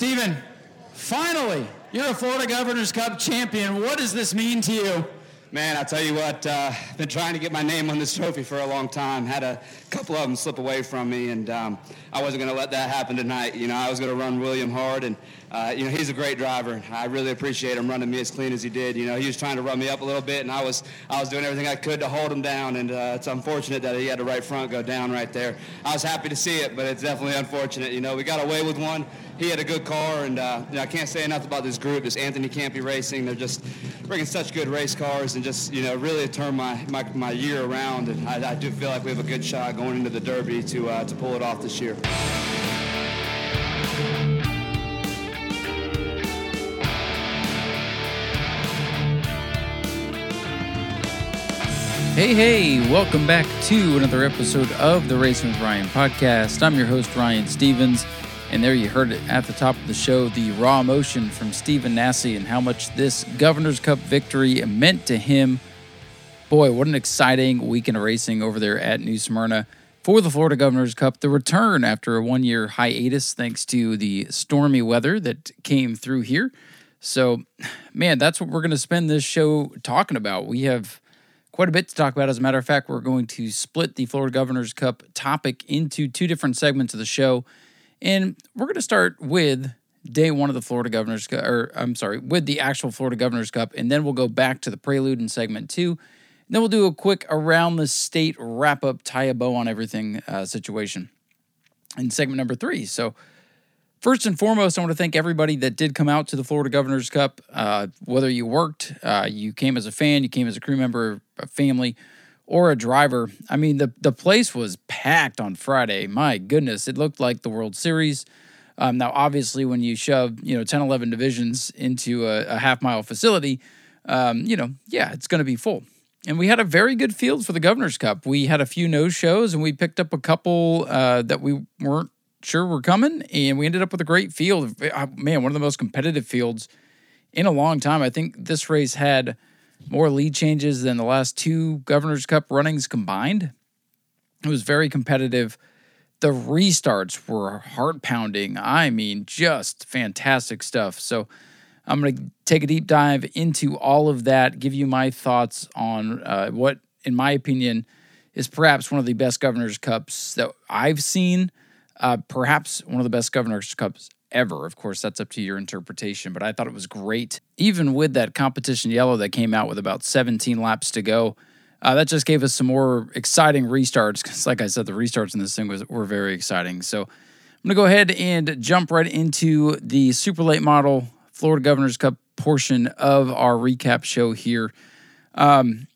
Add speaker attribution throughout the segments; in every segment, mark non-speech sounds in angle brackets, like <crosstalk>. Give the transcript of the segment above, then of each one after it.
Speaker 1: Stephen, finally, you're a Florida Governor's Cup champion. What does this mean to you?
Speaker 2: Man, I tell you what, uh, I've been trying to get my name on this trophy for a long time. Had a couple of them slip away from me, and um, I wasn't going to let that happen tonight. You know, I was going to run William hard, and uh, you know he's a great driver. I really appreciate him running me as clean as he did. You know, he was trying to run me up a little bit, and I was I was doing everything I could to hold him down. And uh, it's unfortunate that he had the right front go down right there. I was happy to see it, but it's definitely unfortunate. You know, we got away with one he had a good car, and uh, you know, I can't say enough about this group. This Anthony Campi Racing, they're just bringing such good race cars, and just you know really turn my, my, my year around. And I, I, do feel like we have a good shot going into the Derby to uh, to pull it off this year.
Speaker 3: Hey, hey, welcome back to another episode of the Racing with Ryan podcast. I'm your host, Ryan Stevens. And there you heard it at the top of the show the raw emotion from Stephen Nasse and how much this Governor's Cup victory meant to him. Boy, what an exciting weekend of racing over there at New Smyrna for the Florida Governor's Cup. The return after a one year hiatus, thanks to the stormy weather that came through here. So, man, that's what we're going to spend this show talking about. We have quite a bit to talk about. As a matter of fact, we're going to split the Florida Governor's Cup topic into two different segments of the show. And we're going to start with day one of the Florida Governor's Cup, or I'm sorry, with the actual Florida Governor's Cup, and then we'll go back to the prelude in segment two. And then we'll do a quick around the state wrap up, tie a bow on everything uh, situation in segment number three. So, first and foremost, I want to thank everybody that did come out to the Florida Governor's Cup. Uh, whether you worked, uh, you came as a fan, you came as a crew member, a family or a driver. I mean, the the place was packed on Friday. My goodness, it looked like the World Series. Um, now, obviously, when you shove you know 10, 11 divisions into a, a half mile facility, um, you know, yeah, it's going to be full. And we had a very good field for the Governor's Cup. We had a few no shows, and we picked up a couple uh, that we weren't sure were coming, and we ended up with a great field. Uh, man, one of the most competitive fields in a long time. I think this race had more lead changes than the last two Governor's Cup runnings combined. It was very competitive. The restarts were heart pounding. I mean, just fantastic stuff. So, I'm going to take a deep dive into all of that, give you my thoughts on uh, what, in my opinion, is perhaps one of the best Governor's Cups that I've seen. Uh, perhaps one of the best Governor's Cups ever. Of course, that's up to your interpretation, but I thought it was great. Even with that competition yellow that came out with about 17 laps to go, uh, that just gave us some more exciting restarts. Because, like I said, the restarts in this thing was, were very exciting. So, I'm going to go ahead and jump right into the super late model Florida Governor's Cup portion of our recap show here. Um,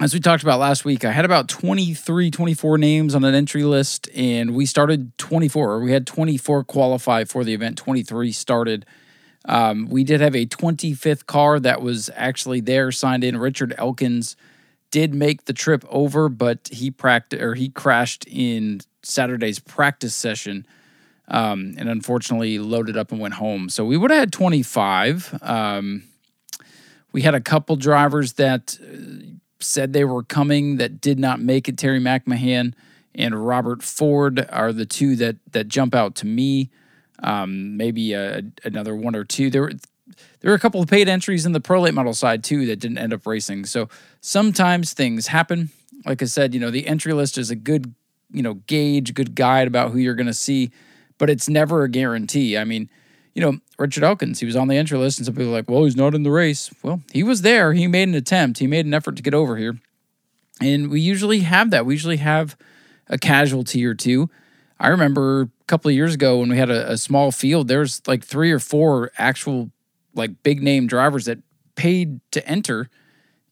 Speaker 3: as we talked about last week, I had about 23, 24 names on an entry list, and we started 24. We had 24 qualify for the event, 23 started. Um, we did have a 25th car that was actually there, signed in. Richard Elkins did make the trip over, but he practiced or he crashed in Saturday's practice session, um, and unfortunately loaded up and went home. So we would have had 25. Um, we had a couple drivers that said they were coming that did not make it. Terry McMahon and Robert Ford are the two that that jump out to me. Um, maybe a, another one or two. There were there were a couple of paid entries in the pro late model side too that didn't end up racing. So sometimes things happen. Like I said, you know the entry list is a good you know gauge, good guide about who you're going to see, but it's never a guarantee. I mean you know, Richard Elkins, he was on the entry list, and some people are like, well, he's not in the race. Well, he was there. He made an attempt. He made an effort to get over here. And we usually have that. We usually have a casualty or two. I remember a couple of years ago when we had a, a small field, there's like three or four actual like big name drivers that paid to enter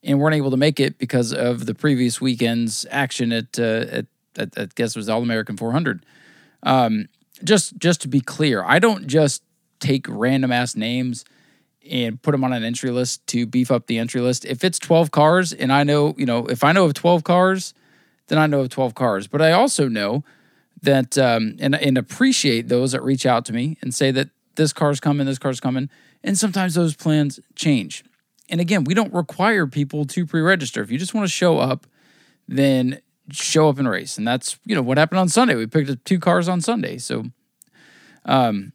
Speaker 3: and weren't able to make it because of the previous weekend's action at uh, at, at I guess it was All American 400. Um, just just to be clear, I don't just take random ass names and put them on an entry list to beef up the entry list. If it's 12 cars and I know, you know, if I know of 12 cars, then I know of 12 cars. But I also know that um, and, and appreciate those that reach out to me and say that this car's coming, this car's coming. And sometimes those plans change. And again, we don't require people to pre register. If you just want to show up, then show up and race. And that's, you know, what happened on Sunday. We picked up two cars on Sunday. So, um,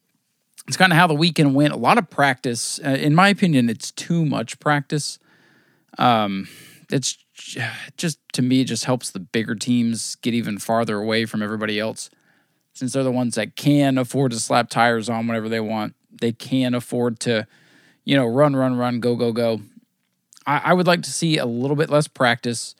Speaker 3: it's kind of how the weekend went. A lot of practice. Uh, in my opinion, it's too much practice. Um, it's <sighs> just to me, it just helps the bigger teams get even farther away from everybody else, since they're the ones that can afford to slap tires on whenever they want. They can afford to, you know, run, run, run, go, go, go. I, I would like to see a little bit less practice.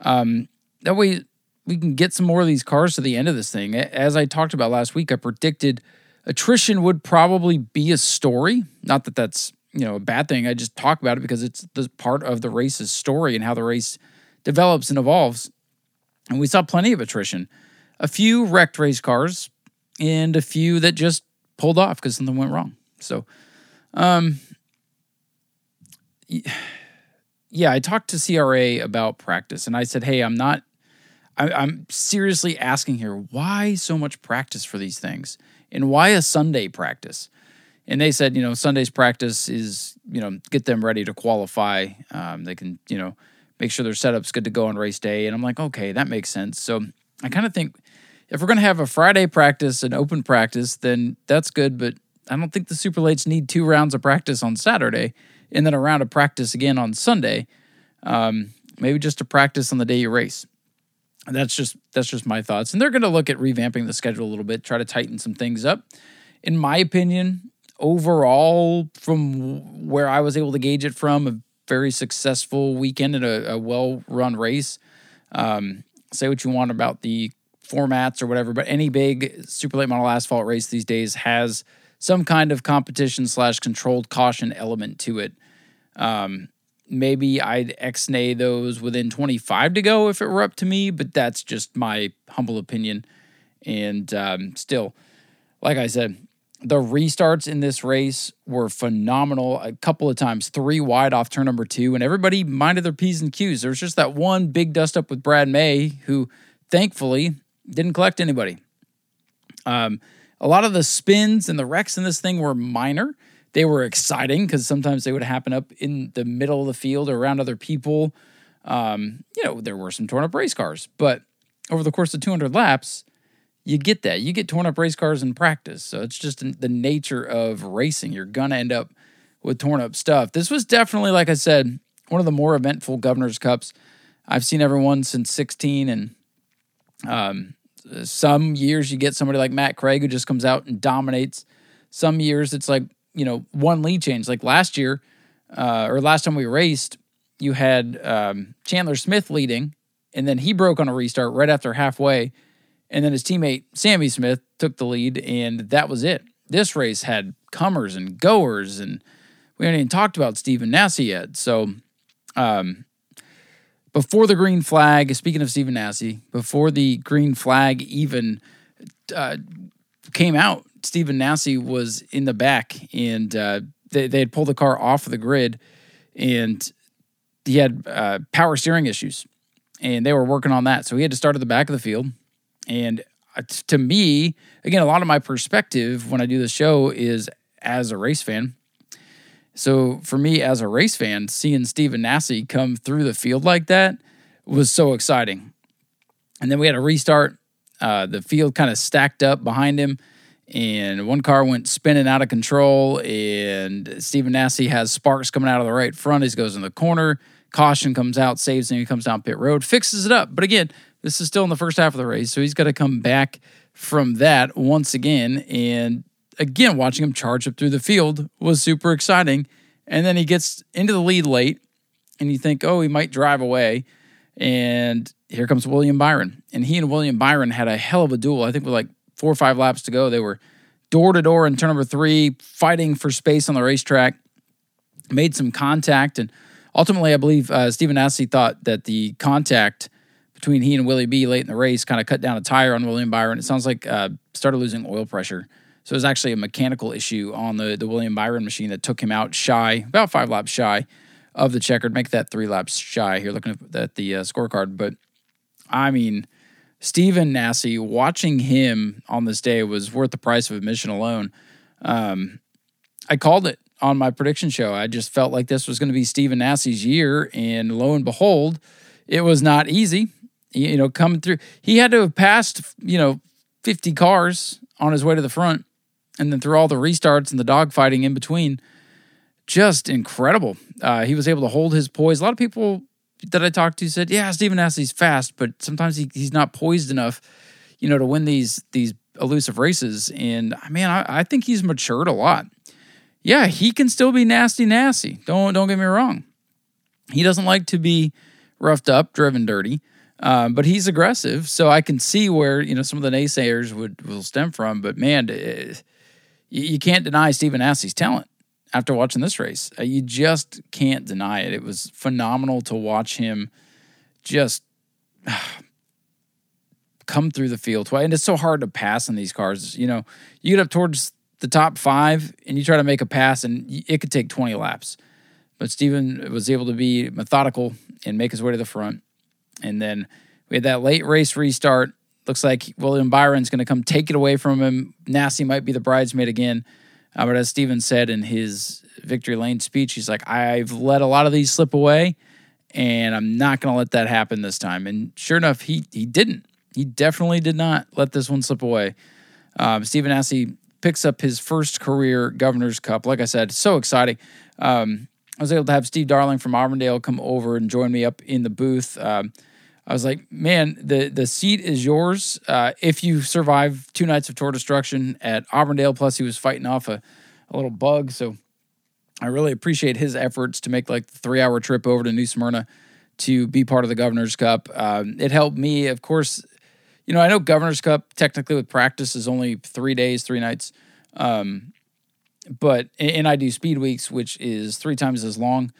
Speaker 3: Um, that way, we can get some more of these cars to the end of this thing. As I talked about last week, I predicted attrition would probably be a story. Not that that's you know a bad thing. I just talk about it because it's the part of the race's story and how the race develops and evolves. And we saw plenty of attrition. A few wrecked race cars and a few that just pulled off because something went wrong. So, um, yeah, I talked to CRA about practice and I said, hey, I'm not, I'm seriously asking here, why so much practice for these things? And why a Sunday practice? And they said, you know, Sunday's practice is, you know, get them ready to qualify. Um, they can, you know, make sure their setup's good to go on race day. And I'm like, okay, that makes sense. So I kind of think if we're going to have a Friday practice, an open practice, then that's good. But I don't think the super lates need two rounds of practice on Saturday and then a round of practice again on Sunday. Um, maybe just a practice on the day you race. That's just that's just my thoughts. And they're going to look at revamping the schedule a little bit, try to tighten some things up. In my opinion, overall, from where I was able to gauge it from, a very successful weekend and a, a well-run race. Um, say what you want about the formats or whatever, but any big super late model asphalt race these days has some kind of competition slash controlled caution element to it. Um, maybe I'd ex-nay those within 25 to go if it were up to me, but that's just my humble opinion. And um, still, like I said, the restarts in this race were phenomenal. A couple of times, three wide off turn number two, and everybody minded their P's and Q's. There was just that one big dust up with Brad May, who thankfully didn't collect anybody. Um, a lot of the spins and the wrecks in this thing were minor they were exciting because sometimes they would happen up in the middle of the field or around other people. Um, you know, there were some torn up race cars, but over the course of 200 laps, you get that. You get torn up race cars in practice. So it's just the nature of racing. You're going to end up with torn up stuff. This was definitely, like I said, one of the more eventful Governor's Cups. I've seen everyone since 16, and um, some years you get somebody like Matt Craig who just comes out and dominates. Some years it's like you know, one lead change. Like last year, uh, or last time we raced, you had um, Chandler Smith leading, and then he broke on a restart right after halfway. And then his teammate Sammy Smith took the lead, and that was it. This race had comers and goers, and we haven't even talked about Stephen Nasse yet. So, um, before the green flag, speaking of Stephen Nasse, before the green flag even uh, came out, Stephen Nasse was in the back and uh, they, they had pulled the car off of the grid and he had uh, power steering issues and they were working on that. So he had to start at the back of the field. And uh, to me, again, a lot of my perspective when I do the show is as a race fan. So for me, as a race fan, seeing Stephen Nasse come through the field like that was so exciting. And then we had a restart. Uh, the field kind of stacked up behind him and one car went spinning out of control and Stephen Nasse has sparks coming out of the right front. He goes in the corner. Caution comes out, saves him. He comes down pit road, fixes it up. But again, this is still in the first half of the race, so he's got to come back from that once again. And again, watching him charge up through the field was super exciting. And then he gets into the lead late, and you think, oh, he might drive away. And here comes William Byron. And he and William Byron had a hell of a duel. I think with like four or five laps to go. They were door to door in turn number three, fighting for space on the racetrack. Made some contact, and ultimately, I believe uh, Stephen Nasse thought that the contact between he and Willie B late in the race kind of cut down a tire on William Byron. It sounds like uh, started losing oil pressure. So it was actually a mechanical issue on the, the William Byron machine that took him out shy, about five laps shy of the checkered. Make that three laps shy here, looking at the uh, scorecard. But I mean, Stephen Nasse, watching him on this day was worth the price of admission alone. Um, I called it on my prediction show. I just felt like this was going to be Stephen Nasse's year, and lo and behold, it was not easy. You know, coming through, he had to have passed you know fifty cars on his way to the front, and then through all the restarts and the dogfighting in between, just incredible. Uh, he was able to hold his poise. A lot of people that I talked to said, "Yeah, Stephen Nasse's fast, but sometimes he, he's not poised enough, you know, to win these these elusive races." And man, I, I think he's matured a lot. Yeah, he can still be nasty, nasty. Don't don't get me wrong. He doesn't like to be roughed up, driven dirty, um, but he's aggressive. So I can see where you know some of the naysayers would will stem from. But man, it, you, you can't deny Stephen Nasse's talent after watching this race. Uh, you just can't deny it. It was phenomenal to watch him just <sighs> come through the field. And it's so hard to pass in these cars. You know, you get up towards the top five and you try to make a pass, and it could take 20 laps. But Stephen was able to be methodical and make his way to the front. And then we had that late race restart. Looks like William Byron's going to come take it away from him. Nasse might be the bridesmaid again. Uh, but as Stephen said in his victory lane speech, he's like, I've let a lot of these slip away, and I'm not going to let that happen this time. And sure enough, he he didn't. He definitely did not let this one slip away. Um, Nasse picks up his first career Governor's Cup. Like I said, so exciting. Um, I was able to have Steve Darling from Auburndale come over and join me up in the booth. Um, I was like, man, the the seat is yours uh, if you survive two nights of tour destruction at Auburndale. Plus, he was fighting off a, a little bug, so I really appreciate his efforts to make like the three hour trip over to New Smyrna to be part of the Governor's Cup. Um, it helped me, of course. You know, I know Governor's Cup technically with practice is only three days, three nights, um, but and I do speed weeks, which is three times as long.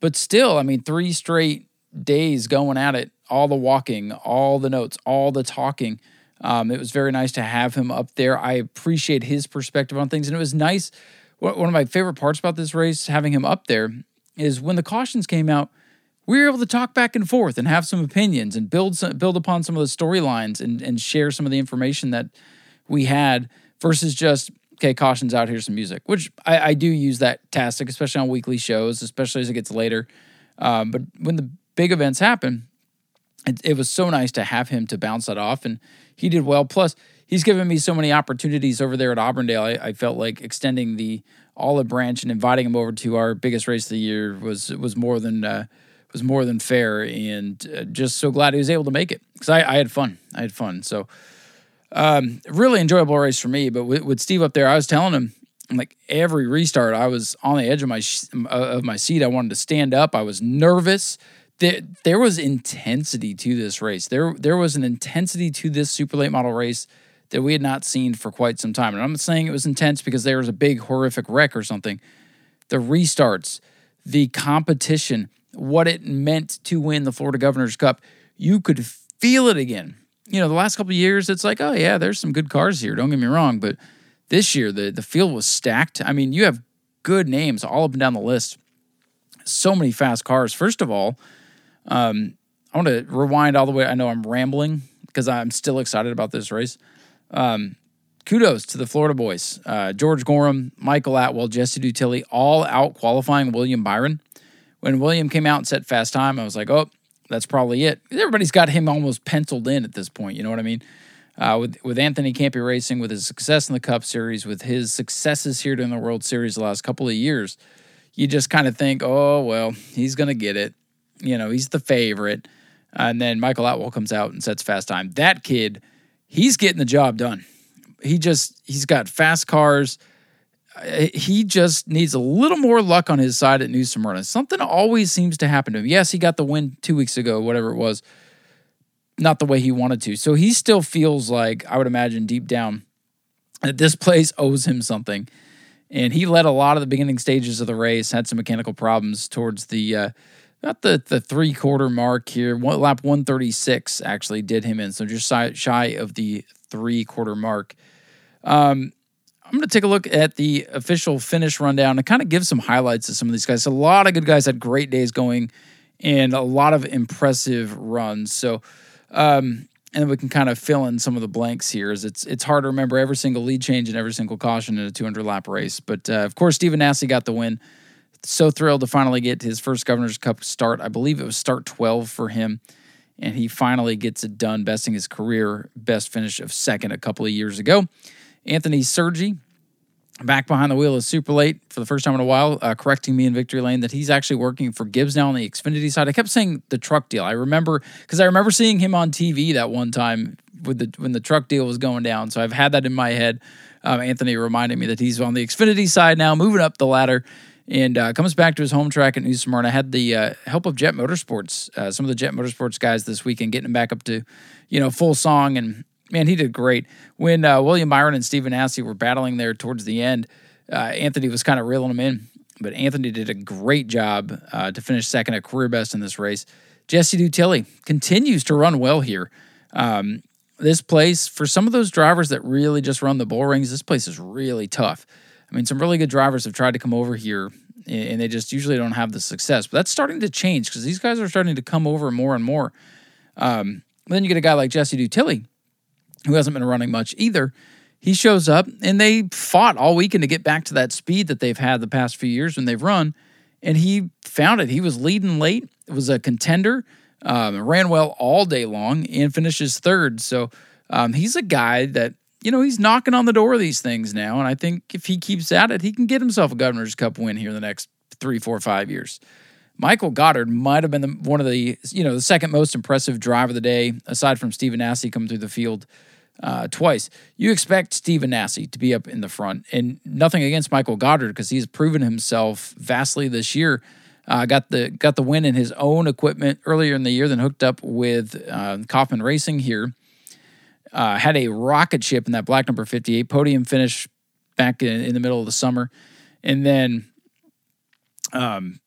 Speaker 3: But still, I mean, three straight days going at it, all the walking, all the notes, all the talking. Um, it was very nice to have him up there. I appreciate his perspective on things. And it was nice. One of my favorite parts about this race, having him up there, is when the cautions came out, we were able to talk back and forth and have some opinions and build some, build upon some of the storylines and, and share some of the information that we had versus just okay cautions out here's some music which I, I do use that tactic especially on weekly shows especially as it gets later um, but when the big events happen, it, it was so nice to have him to bounce that off, and he did well. Plus, he's given me so many opportunities over there at Auburndale. I, I, felt like extending the olive branch and inviting him over to our biggest race of the year was was more than uh, was more than fair, and uh, just so glad he was able to make it because I, I, had fun. I had fun. So, um, really enjoyable race for me. But with, with Steve up there, I was telling him like every restart, I was on the edge of my of my seat. I wanted to stand up. I was nervous there there was intensity to this race. There there was an intensity to this super late model race that we had not seen for quite some time. And I'm not saying it was intense because there was a big horrific wreck or something. The restarts, the competition, what it meant to win the Florida Governor's Cup, you could feel it again. You know, the last couple years, it's like, oh yeah, there's some good cars here. Don't get me wrong, but this year the the field was stacked. I mean, you have good names all up and down the list. So many fast cars. First of all, um, I want to rewind all the way. I know I'm rambling because I'm still excited about this race. Um, kudos to the Florida boys. Uh, George Gorham, Michael Atwell, Jesse Dutilly, all out qualifying William Byron. When William came out and set fast time, I was like, oh, that's probably it. Everybody's got him almost penciled in at this point. You know what I mean? Uh, with with Anthony Campi Racing, with his success in the Cup Series, with his successes here during the World Series the last couple of years, you just kind of think, oh well, he's gonna get it you know, he's the favorite. And then Michael Atwell comes out and sets fast time. That kid, he's getting the job done. He just, he's got fast cars. Uh, he just needs a little more luck on his side at New Smyrna. Something always seems to happen to him. Yes, he got the win two weeks ago, whatever it was. Not the way he wanted to. So he still feels like, I would imagine deep down, that this place owes him something. And he led a lot of the beginning stages of the race, had some mechanical problems towards the, uh, about the, the three quarter mark here. One, lap 136 actually did him in, so just shy, shy of the three quarter mark. Um, I'm going to take a look at the official finish rundown and kind of give some highlights of some of these guys. A lot of good guys had great days going and a lot of impressive runs. So, um, and we can kind of fill in some of the blanks here. As it's it's hard to remember every single lead change and every single caution in a 200 lap race. But uh, of course, Stephen Nasse got the win so thrilled to finally get his first Governor's Cup start. I believe it was start 12 for him. And he finally gets it done, besting his career best finish of second a couple of years ago. Anthony Sergi back behind the wheel is super late for the first time in a while, uh, correcting me in victory lane that he's actually working for Gibbs now on the Xfinity side. I kept saying the truck deal. I remember because I remember seeing him on TV that one time with the when the truck deal was going down. So I've had that in my head. Um, Anthony reminded me that he's on the Xfinity side now, moving up the ladder, and uh, comes back to his home track at New Smyrna. Had the uh, help of Jet Motorsports, uh, some of the Jet Motorsports guys this weekend, getting him back up to, you know, full song. And man, he did great. When uh, William Byron and Stephen Nasse were battling there towards the end, uh, Anthony was kind of reeling him in, but Anthony did a great job uh, to finish second at career best in this race. Jesse Dutilly continues to run well here. Um, this place, for some of those drivers that really just run the bull rings, this place is really tough. I mean, some really good drivers have tried to come over here and they just usually don't have the success. But that's starting to change because these guys are starting to come over more and more. Um, then you get a guy like Jesse Dutilly, who hasn't been running much either. He shows up and they fought all weekend to get back to that speed that they've had the past few years when they've run. And he found it. He was leading late. Was a contender. Um, ran well all day long and finishes third. So um, he's a guy that you know he's knocking on the door of these things now, and I think if he keeps at it, he can get himself a Governor's Cup win here in the next three, four, five years. Michael Goddard might have been the, one of the you know the second most impressive driver of the day, aside from Stephen Nasse coming through the field uh, twice. You expect Stephen Nasse to be up in the front, and nothing against Michael Goddard because he's proven himself vastly this year. Uh, got the got the win in his own equipment earlier in the year, then hooked up with uh, Kauffman Racing here. Uh, had a rocket ship in that black number 58 podium finish back in, in the middle of the summer, and then um,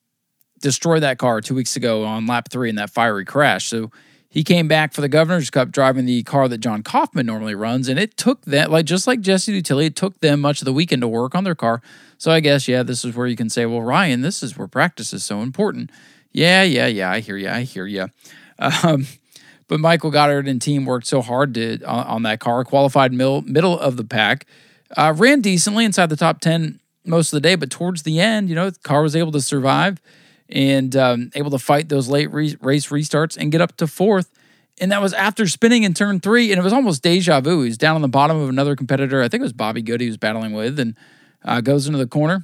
Speaker 3: destroyed that car two weeks ago on lap three in that fiery crash. So he came back for the Governor's Cup driving the car that John Kaufman normally runs, and it took that like just like Jesse Dutilly, it took them much of the weekend to work on their car. So I guess, yeah, this is where you can say, well, Ryan, this is where practice is so important. Yeah, yeah, yeah, I hear you. I hear you. Um, but Michael Goddard and team worked so hard to on, on that car, qualified middle, middle of the pack, uh, ran decently inside the top 10 most of the day, but towards the end, you know, the car was able to survive and um, able to fight those late re- race restarts and get up to fourth. And that was after spinning in turn three, and it was almost deja vu. He's down on the bottom of another competitor. I think it was Bobby Good he was battling with, and uh, goes into the corner,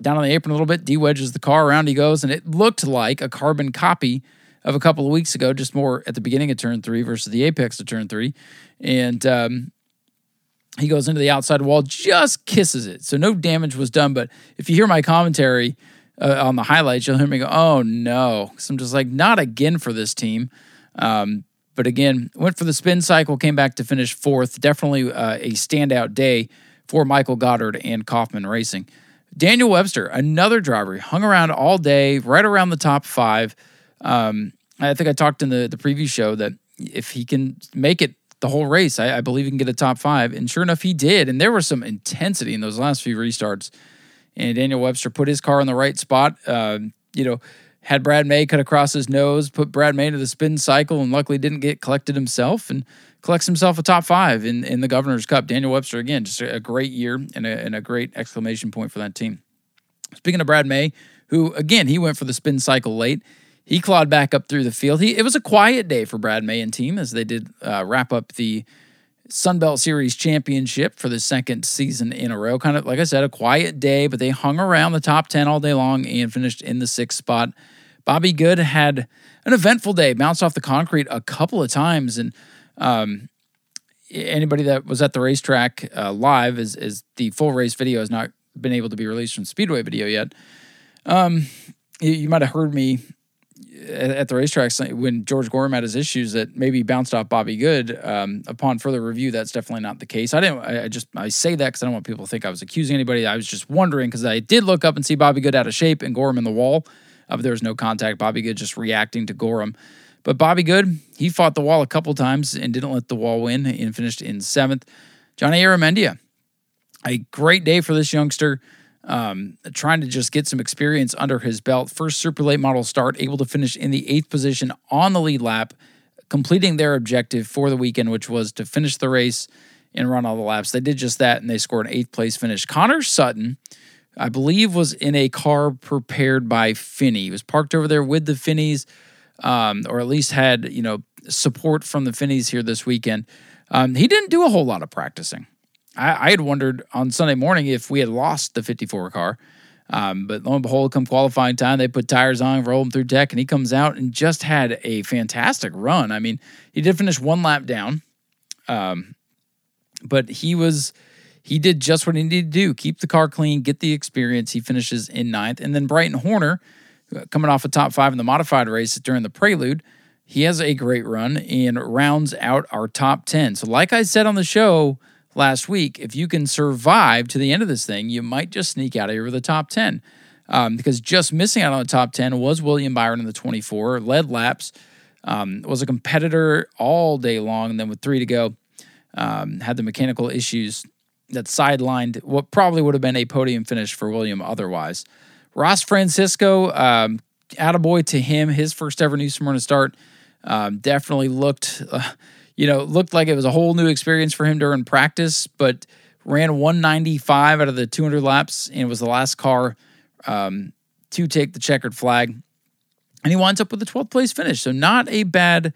Speaker 3: down on the apron a little bit, de-wedges the car, around he goes, and it looked like a carbon copy of a couple of weeks ago, just more at the beginning of turn three versus the apex of turn three. And um, he goes into the outside wall, just kisses it. So no damage was done. But if you hear my commentary uh, on the highlights, you'll hear me go, oh no. So I'm just like, not again for this team. Um, but again, went for the spin cycle, came back to finish fourth. Definitely uh, a standout day for Michael Goddard and Kaufman Racing. Daniel Webster, another driver, hung around all day, right around the top five. Um, I think I talked in the, the preview show that if he can make it the whole race, I, I, believe he can get a top five. And sure enough, he did. And there was some intensity in those last few restarts. And Daniel Webster put his car in the right spot. Uh, you know, had Brad May cut across his nose, put Brad May into the spin cycle, and luckily didn't get collected himself and collects himself a top five in, in the Governor's Cup. Daniel Webster, again, just a, great year and a, and a great exclamation point for that team. Speaking of Brad May, who, again, he went for the spin cycle late. He clawed back up through the field. He, it was a quiet day for Brad May and team as they did uh, wrap up the Sunbelt Series championship for the second season in a row. Kind of, like I said, a quiet day, but they hung around the top 10 all day long and finished in the sixth spot. Bobby Good had an eventful day, bounced off the concrete a couple of times. And um, anybody that was at the racetrack uh, live, is, is the full race video has not been able to be released from Speedway video yet. Um, you, you might have heard me at the racetrack when George Gorham had his issues that maybe bounced off Bobby Good. Um, upon further review, that's definitely not the case. I didn't. I just I say that because I don't want people to think I was accusing anybody. I was just wondering because I did look up and see Bobby Good out of shape and Gorham in the wall. Uh, there was no contact. Bobby Good just reacting to Gorham. But Bobby Good, he fought the wall a couple times and didn't let the wall win and finished in seventh. Johnny Aramendia, a great day for this youngster um, trying to just get some experience under his belt. First super late model start, able to finish in the eighth position on the lead lap, completing their objective for the weekend, which was to finish the race and run all the laps. They did just that and they scored an eighth place finish. Connor Sutton, I believe, was in a car prepared by Finney. He was parked over there with the Finneys, um, or at least had, you know, support from the Finneys here this weekend. Um, he didn't do a whole lot of practicing. I, I had wondered on Sunday morning if we had lost the 54 car. Um, but lo and behold, come qualifying time, they put tires on, roll him through deck, and he comes out and just had a fantastic run. I mean, he did finish one lap down, um, but he was he did just what he needed to do: keep the car clean, get the experience. He finishes in ninth, and then Brighton Horner, uh, coming off a top five in the modified race during the prelude, he has a great run and rounds out our top ten. So, like I said on the show last week, if you can survive to the end of this thing, you might just sneak out of here with the top 10. Um, because just missing out on the top 10 was William Byron in the 24, led laps, um, was a competitor all day long. And then with three to go, um, had the mechanical issues that sidelined what probably would have been a podium finish for William otherwise. Ross Francisco, um, attaboy to him, his first ever New Smyrna start. Um, definitely looked. Uh, you know, looked like it was a whole new experience for him during practice, but ran 195 out of the 200 laps and was the last car um, to take the checkered flag. And he winds up with a 12th place finish. So, not a bad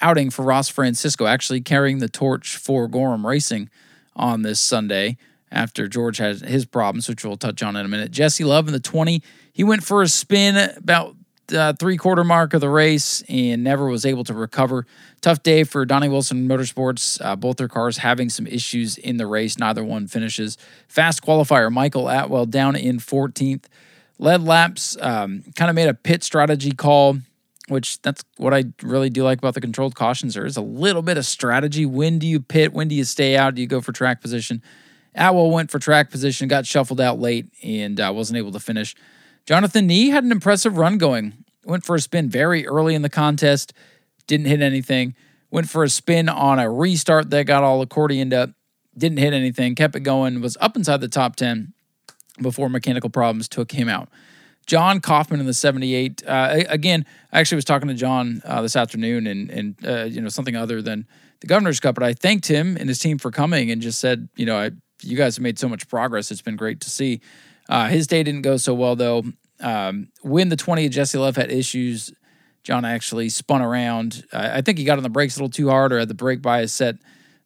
Speaker 3: outing for Ross Francisco, actually carrying the torch for Gorham Racing on this Sunday after George had his problems, which we'll touch on in a minute. Jesse Love in the 20, he went for a spin about uh, three quarter mark of the race and never was able to recover. Tough day for Donnie Wilson Motorsports. Uh, both their cars having some issues in the race. Neither one finishes. Fast qualifier Michael Atwell down in 14th. Led laps, um, kind of made a pit strategy call, which that's what I really do like about the controlled cautions. There is a little bit of strategy. When do you pit? When do you stay out? Do you go for track position? Atwell went for track position, got shuffled out late, and uh, wasn't able to finish. Jonathan Nee had an impressive run going. Went for a spin very early in the contest, didn't hit anything. Went for a spin on a restart that got all accordioned up, didn't hit anything. Kept it going, was up inside the top 10 before mechanical problems took him out. John Kaufman in the 78. Uh, again, I actually was talking to John uh, this afternoon and, and uh, you know, something other than the Governor's Cup, but I thanked him and his team for coming and just said, you know, I, you guys have made so much progress. It's been great to see. Uh, his day didn't go so well though. Um, when the 20 Jesse Love had issues, John actually spun around. I think he got on the brakes a little too hard or had the brake bias set,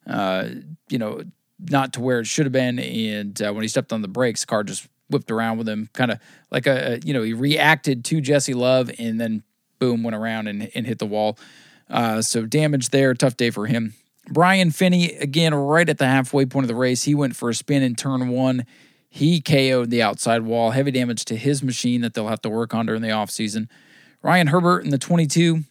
Speaker 3: uh, you know, not to where it should have been. And uh, when he stepped on the brakes, the car just whipped around with him, kind of like a, a, you know, he reacted to Jesse Love and then boom, went around and, and hit the wall. Uh, so damage there, tough day for him. Brian Finney, again, right at the halfway point of the race, he went for a spin in turn one he KO'd the outside wall, heavy damage to his machine that they'll have to work on during the offseason. Ryan Herbert in the 22,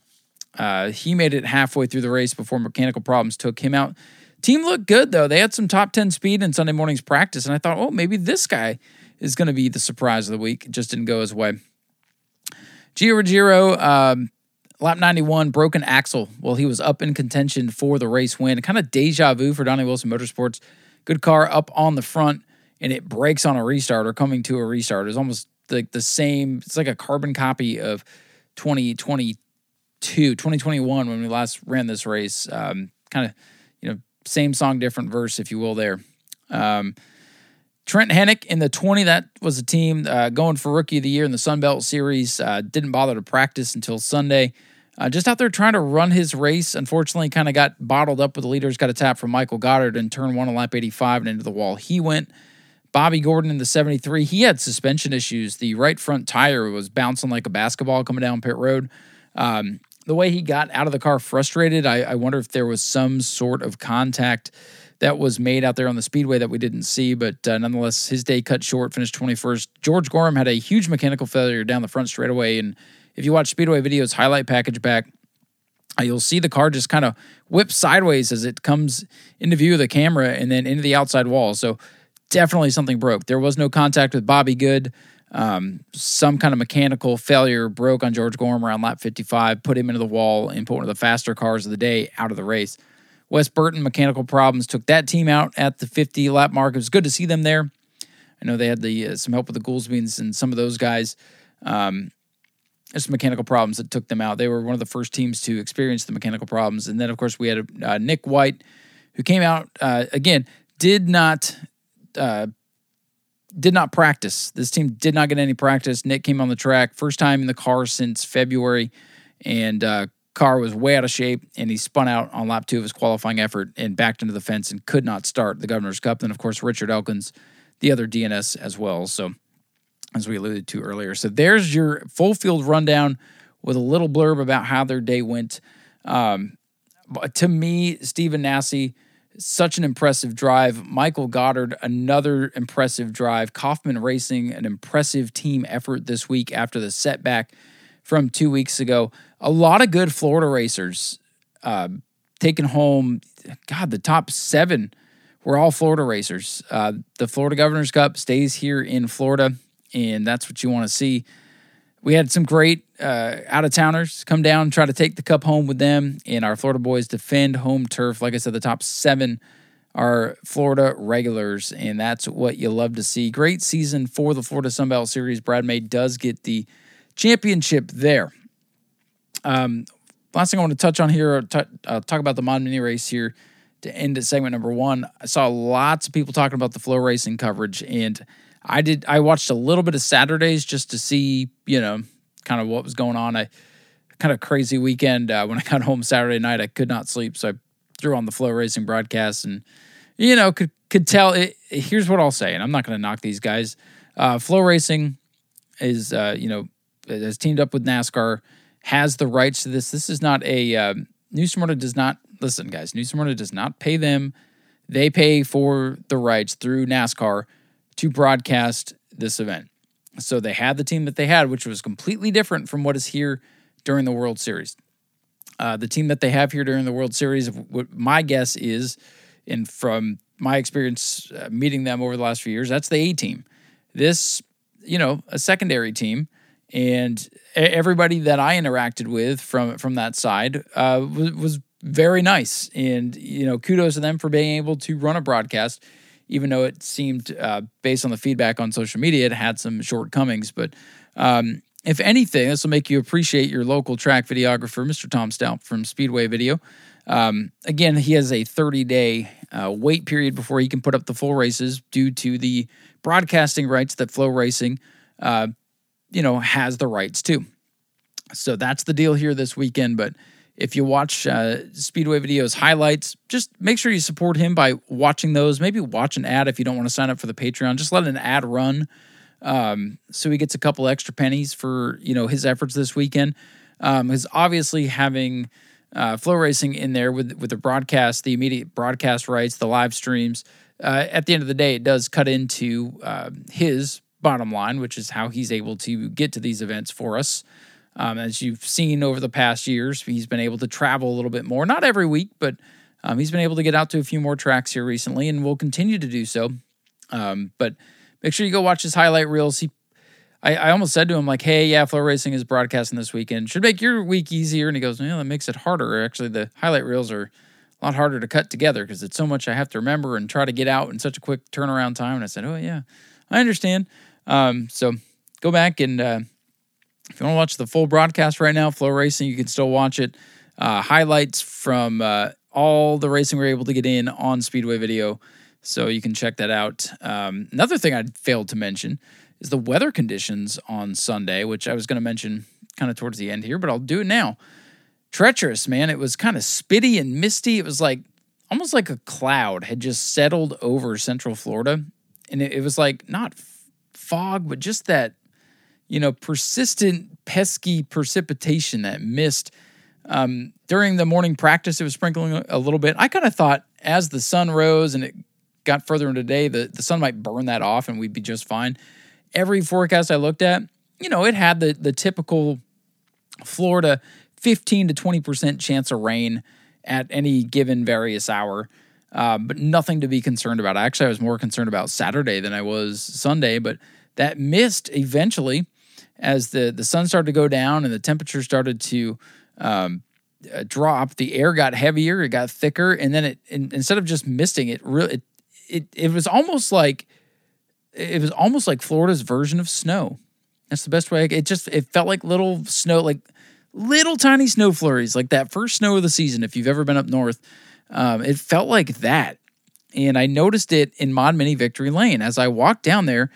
Speaker 3: uh, he made it halfway through the race before mechanical problems took him out. Team looked good though. They had some top 10 speed in Sunday morning's practice, and I thought, oh, maybe this guy is going to be the surprise of the week. It just didn't go his way. Gio Ruggiero, um, lap 91, broken axle while he was up in contention for the race win. Kind of deja vu for Donnie Wilson Motorsports. Good car up on the front and it breaks on a restart or coming to a restart is almost like the same. It's like a carbon copy of 2022, 2021 when we last ran this race. Um, kind of, you know, same song, different verse, if you will, there. Um, Trent Hennick in the 20, that was a team uh, going for Rookie of the Year in the Sun Belt Series. Uh, didn't bother to practice until Sunday. Uh, just out there trying to run his race. Unfortunately, kind of got bottled up with the leaders. Got a tap from Michael Goddard and turned one on lap 85 and into the wall. He went. Bobby Gordon in the 73, he had suspension issues. The right front tire was bouncing like a basketball coming down pit road. Um, the way he got out of the car frustrated, I, I, wonder if there was some sort of contact that was made out there on the speedway that we didn't see. But uh, nonetheless, his day cut short, finished 21st. George Gorham had a huge mechanical failure down the front straightaway. And if you watch Speedway videos, highlight package back, uh, you'll see the car just kind of whip sideways as it comes into view of the camera and then into the outside wall. So definitely something broke. There was no contact with Bobby Good. Um, some kind of mechanical failure broke on George Gorham around lap 55, put him into the wall, and put one of the faster cars of the day out of the race. Wes Burton, mechanical problems, took that team out at the 50 lap mark. It was good to see them there. I know they had the uh, some help with the Goolsbeens and some of those guys. Um, some mechanical problems that took them out. They were one of the first teams to experience the mechanical problems. And then, of course, we had uh, Nick White, who came out uh, again, did not uh, did not practice. This team did not get any practice. Nick came on the track first time in the car since February, and uh, car was way out of shape, and he spun out on lap two of his qualifying effort and backed into the fence and could not start the Governor's Cup. Then, of course, Richard Elkins, the other DNS as well. So, as we alluded to earlier. So, there's your full field rundown with a little blurb about how their day went. Um, to me, Stephen Nasse, such an impressive drive. Michael Goddard, another impressive drive. Kaufman Racing, an impressive team effort this week after the setback from two weeks ago. A lot of good Florida racers uh, taking home, God, the top seven were all Florida racers. Uh, the Florida Governor's Cup stays here in Florida, and that's what you want to see we had some great uh, out of towners come down, and try to take the cup home with them, and our Florida boys defend home turf. Like I said, the top seven are Florida regulars, and that's what you love to see. Great season for the Florida Sun Sunbelt Series. Brad May does get the championship there. Um, last thing I want to touch on here, t- uh, talk about the Mod Mini race here to end at segment number one. I saw lots of people talking about the FloRacing coverage, and I did. I watched a little bit of Saturdays just to see, you know, kind of what was going on. I kind of crazy weekend uh, when I got home Saturday night. I could not sleep, so I threw on the FloRacing broadcast and, you know, could could tell. It, here's what I'll say, and I'm not going to knock these guys. Uh, FloRacing is, uh, you know, has teamed up with NASCAR, has the rights to this. This is not a uh, New Smyrna does not listen, guys. New Smyrna does not pay them. They pay for the rights through NASCAR to broadcast this event. So they had the team that they had, which was completely different from what is here during the World Series. Uh, the team that they have here during the World Series, what my guess is, and from my experience uh, meeting them over the last few years, that's the A team. This, you know, a secondary team, and everybody that I interacted with from from that side uh, was, was very nice, and you know, kudos to them for being able to run a broadcast even though it seemed, uh, based on the feedback on social media, it had some shortcomings. But um, if anything, this will make you appreciate your local track videographer, Mr. Tom Stout from Speedway Video. Um, again, he has a 30 day uh, wait period before he can put up the full races due to the broadcasting rights that FloRacing, uh, you know, has the rights to. So that's the deal here this weekend. But if you watch uh, Speedway videos highlights, just make sure you support him by watching those. Maybe watch an ad if you don't want to sign up for the Patreon. Just let an ad run, um, so he gets a couple extra pennies for you know his efforts this weekend. Um, is obviously having uh, FloRacing in there with with the broadcast, the immediate broadcast rights, the live streams. Uh, at the end of the day, it does cut into uh, his bottom line, which is how he's able to get to these events for us. Um, as you've seen over the past years, he's been able to travel a little bit more. Not every week, but um, he's been able to get out to a few more tracks here recently, and will continue to do so. Um, but make sure you go watch his highlight reels. He, I, I, almost said to him like, "Hey, yeah, FloRacing is broadcasting this weekend. Should make your week easier." And he goes, "Yeah, that makes it harder. Actually, the highlight reels are a lot harder to cut together because it's so much I have to remember and try to get out in such a quick turnaround time." And I said, "Oh yeah, I understand." Um, so go back and uh, if you want to watch the full broadcast right now, FloRacing, you can still watch it. Uh, highlights from uh, all the racing we are able to get in on Speedway Video, so you can check that out. Um, another thing I failed to mention is the weather conditions on Sunday, which I was going to mention kind of towards the end here, but I'll do it now. Treacherous, man. It was kind of spitty and misty. It was like almost like a cloud had just settled over Central Florida, and it, it was like not fog, but just that you know, persistent, pesky precipitation that mist. Um, during the morning practice, it was sprinkling a little bit. I kind of thought as the sun rose and it got further into the day, the, the sun might burn that off and we'd be just fine. Every forecast I looked at, you know, it had the, the typical Florida 15 to 20% chance of rain at any given various hour. Uh, but nothing to be concerned about. Actually, I was more concerned about Saturday than I was Sunday, but that mist eventually as the the sun started to go down and the temperature started to um, uh, drop, the air got heavier, it got thicker, and then it in, instead of just misting, it really it, it it was almost like it was almost like Florida's version of snow. That's the best way. It just it felt like little snow, like little tiny snow flurries, like that first snow of the season. If you've ever been up north, um, it felt like that. And I noticed it in Mod Mini Victory Lane as I walked down there.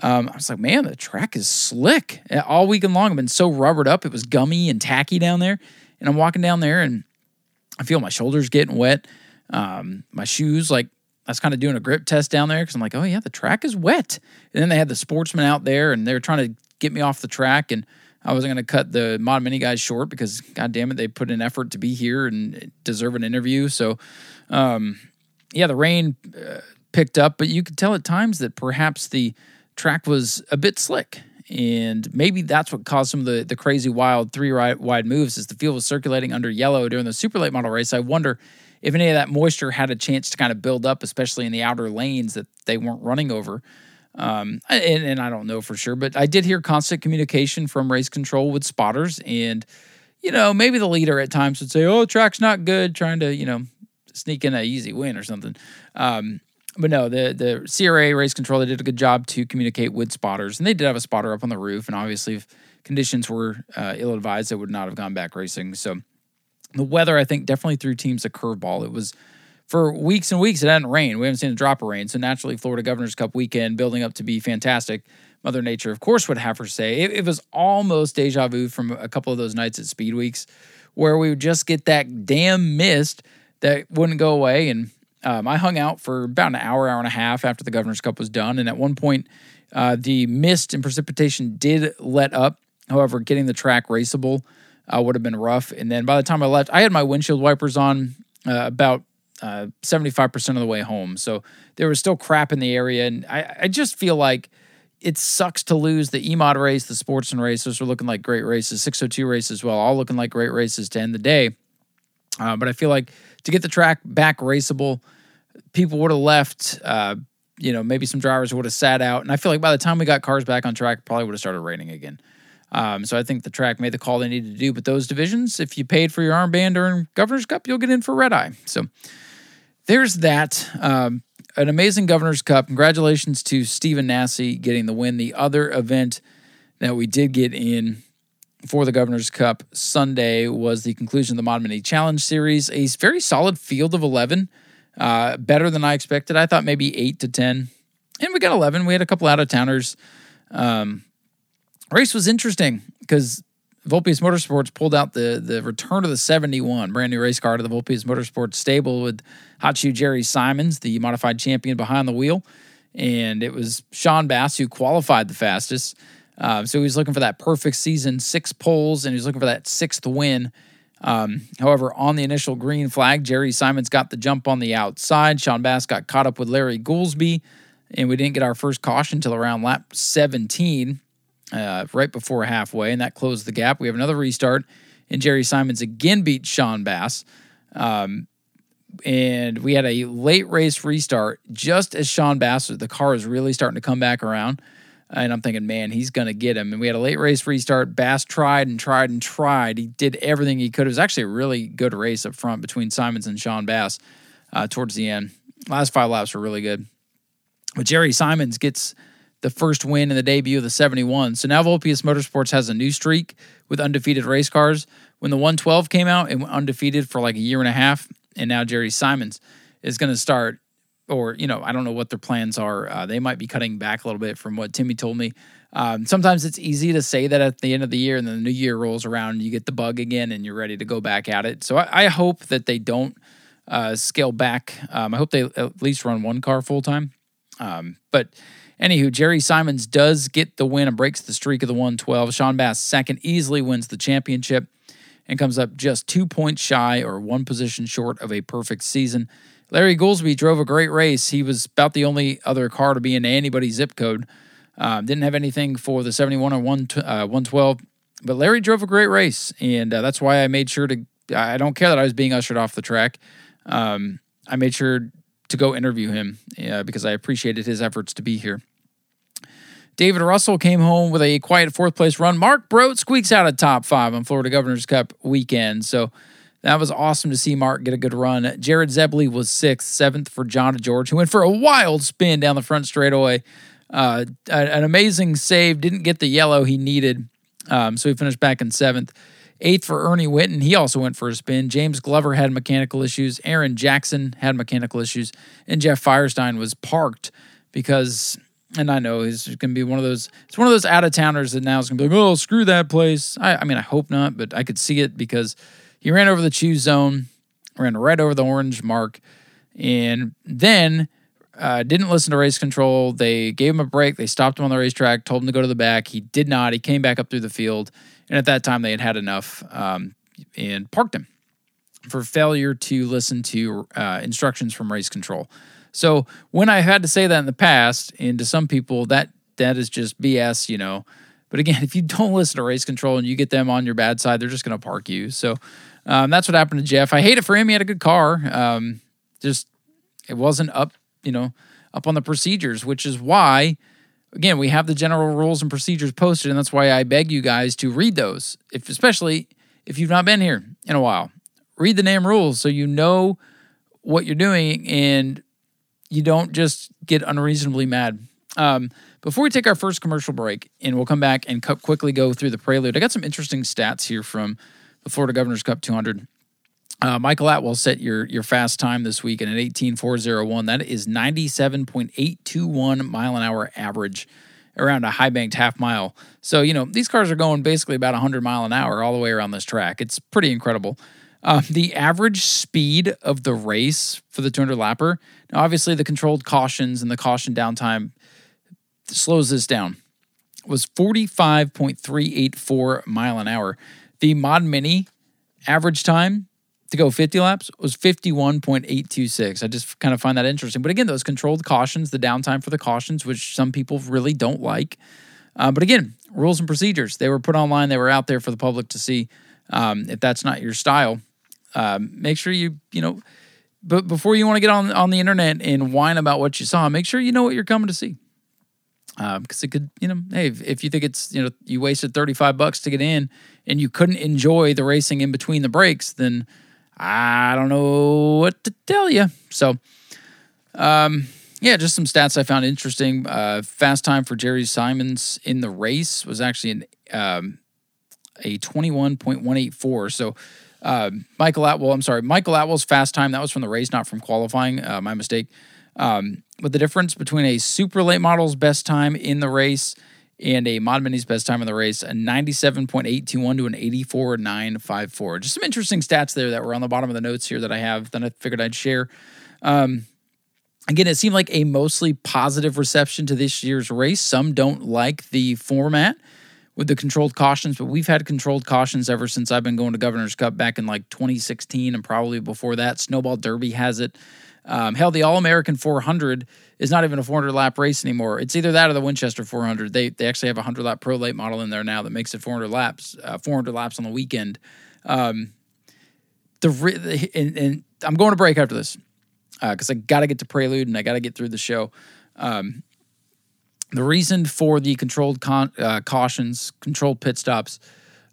Speaker 3: Um, I was like, man, the track is slick. All weekend long, I've been so rubbered up. It was gummy and tacky down there. And I'm walking down there and I feel my shoulders getting wet. Um, my shoes, like I was kind of doing a grip test down there because I'm like, oh yeah, the track is wet. And then they had the sportsman out there and they were trying to get me off the track. And I wasn't going to cut the mod mini guys short because, god damn it, they put an effort to be here and deserve an interview. So, um, yeah, the rain uh, picked up, but you could tell at times that perhaps the track was a bit slick. And maybe that's what caused some of the, the crazy wild three wide moves as the field was circulating under yellow during the super late model race. I wonder if any of that moisture had a chance to kind of build up, especially in the outer lanes that they weren't running over. Um, and, and I don't know for sure, but I did hear constant communication from race control with spotters. And, you know, maybe the leader at times would say, oh, track's not good, trying to, you know, sneak in an easy win or something. Um, but no, the the CRA race control they did a good job to communicate with spotters, and they did have a spotter up on the roof. And obviously, if conditions were uh, ill advised, they would not have gone back racing. So the weather, I think, definitely threw teams a curveball. It was for weeks and weeks it hadn't rained. We haven't seen a drop of rain. So naturally, Florida Governor's Cup weekend building up to be fantastic. Mother Nature, of course, would have her say. It, it was almost deja vu from a couple of those nights at Speed Weeks, where we would just get that damn mist that wouldn't go away and um, I hung out for about an hour, hour and a half after the Governor's Cup was done. And at one point, uh, the mist and precipitation did let up. However, getting the track raceable uh, would have been rough. And then by the time I left, I had my windshield wipers on uh, about uh, 75% of the way home. So there was still crap in the area. And I, I just feel like it sucks to lose the EMOD race, the sportsman race. Those were looking like great races. 602 race as well, all looking like great races to end the day. Uh, but I feel like to get the track back raceable, people would have left. Uh, you know, maybe some drivers would have sat out, and I feel like by the time we got cars back on track, probably would have started raining again. Um, so I think the track made the call they needed to do. But those divisions, if you paid for your armband during Governor's Cup, you'll get in for red eye. So there's that. Um, an amazing Governor's Cup. Congratulations to Stephen Nasse getting the win. The other event that we did get in for the Governor's Cup Sunday was the conclusion of the Mod Mini Challenge Series. A very solid field of 11, uh, better than I expected. I thought maybe 8 to 10. And we got 11. We had a couple out of towners. Um, race was interesting because Vulpius Motorsports pulled out the the return of the 71, brand new race car to the Vulpius Motorsports stable with hot shoe Jerry Simons, the modified champion behind the wheel. And it was Sean Bass who qualified the fastest. Uh, so he was looking for that perfect season, six poles, and he was looking for that sixth win. Um, however, on the initial green flag, Jerry Simons got the jump on the outside. Sean Bass got caught up with Larry Goolsby, and we didn't get our first caution until around lap 17, uh, right before halfway, and that closed the gap. We have another restart, and Jerry Simons again beat Sean Bass. Um, and we had a late race restart just as Sean Bass, the car is really starting to come back around. And I'm thinking, man, he's going to get him. And we had a late race restart. Bass tried and tried and tried. He did everything he could. It was actually a really good race up front between Simons and Sean Bass uh, towards the end. Last five laps were really good. But Jerry Simons gets the first win in the debut of the 71. So now Vulpius Motorsports has a new streak with undefeated race cars. When the 112 came out, it went undefeated for like a year and a half. And now Jerry Simons is going to start or you know, I don't know what their plans are. Uh, they might be cutting back a little bit from what Timmy told me. Um, sometimes it's easy to say that at the end of the year, and then the new year rolls around, you get the bug again, and you're ready to go back at it. So I, I hope that they don't uh, scale back. Um, I hope they at least run one car full time. Um, but anywho, Jerry Simons does get the win and breaks the streak of the 112. Sean Bass second easily wins the championship and comes up just two points shy or one position short of a perfect season. Larry Goolsby drove a great race. He was about the only other car to be in anybody's zip code. Um, didn't have anything for the 71 or 1, uh, 112, but Larry drove a great race, and uh, that's why I made sure to. I don't care that I was being ushered off the track. Um, I made sure to go interview him uh, because I appreciated his efforts to be here. David Russell came home with a quiet fourth place run. Mark Brote squeaks out a top five on Florida Governor's Cup weekend. So that was awesome to see Mark get a good run. Jared Zebley was sixth, seventh for John George, who went for a wild spin down the front straightaway. Uh, an amazing save, didn't get the yellow he needed, um, so he finished back in seventh. Eighth for Ernie Winton, he also went for a spin. James Glover had mechanical issues. Aaron Jackson had mechanical issues, and Jeff Firestein was parked because. And I know he's going to be one of those. It's one of those out of towners that now is going to be like, "Oh, screw that place." I, I mean, I hope not, but I could see it because he ran over the choose cone, ran right over the orange mark, and then uh, didn't listen to race control. They gave him a break. They stopped him on the racetrack, told him to go to the back. He did not. He came back up through the field, and at that time they had had enough um, and parked him for failure to listen to uh, instructions from race control. So when I had to say that in the past, and to some people that that is just BS, you know. But again, <laughs> if you don't listen to race control and you get them on your bad side, they're just going to park you. So um, that's what happened to Jeff. I hate it for him. He had a good car. Um, just it wasn't up, you know, up on the procedures, which is why, again, we have the general rules and procedures posted, and that's why I beg you guys to read those, if especially if you've not been here in a while. Read the name rules so you know what you're doing and you don't just get unreasonably mad. Um, before we take our first commercial break, and we'll come back and quickly go through the prelude, I got some interesting stats here from the Florida Governors Cup 200. Uh, Michael Atwell set your your fast time this week an 18401. That is 97.821 mile an hour average around a high banked half mile. So, you know, these cars are going basically about 100 mile an hour all the way around this track. It's pretty incredible. Uh, the average speed of the race for the 200 lapper, now obviously the controlled cautions and the caution downtime slows this down, was 45.384 mile an hour. The Mod Mini average time to go 50 laps was 51.826. I just kind of find that interesting. But again, those controlled cautions, the downtime for the cautions, which some people really don't like. Uh, but again, rules and procedures. They were put online, they were out there for the public to see. Um, if that's not your style, um, make sure you, you know, but before you want to get on on the internet and whine about what you saw, make sure you know what you're coming to see. Because um, it could, you know, hey, if, if you think it's, you know, you wasted 35 bucks to get in and you couldn't enjoy the racing in between the breaks, then I don't know what to tell you. So, um, yeah, just some stats I found interesting. Uh, fast time for Jerry Simons in the race was actually an, um, a 21.184. So, uh, Michael Atwell, I'm sorry, Michael Atwell's fast time, that was from the race, not from qualifying. Uh, my mistake. Um, but the difference between a super late model's best time in the race and a Mod Mini's best time in the race, a 97.821 to an 84.954. Just some interesting stats there that were on the bottom of the notes here that I have that I figured I'd share. Um, again, it seemed like a mostly positive reception to this year's race. Some don't like the format with the controlled cautions, but we've had controlled cautions ever since I've been going to Governor's Cup back in like 2016 and probably before that. Snowball Derby has it. Um, hell, the All American 400 is not even a 400 lap race anymore. It's either that or the Winchester 400. They they actually have a 100 lap pro late model in there now that makes it 400 laps, uh, 400 laps on the weekend. Um, the and, and, I'm going to break after this because uh, I got to get to Prelude and I got to get through the show. Um, the reason for the controlled con, uh, cautions, controlled pit stops,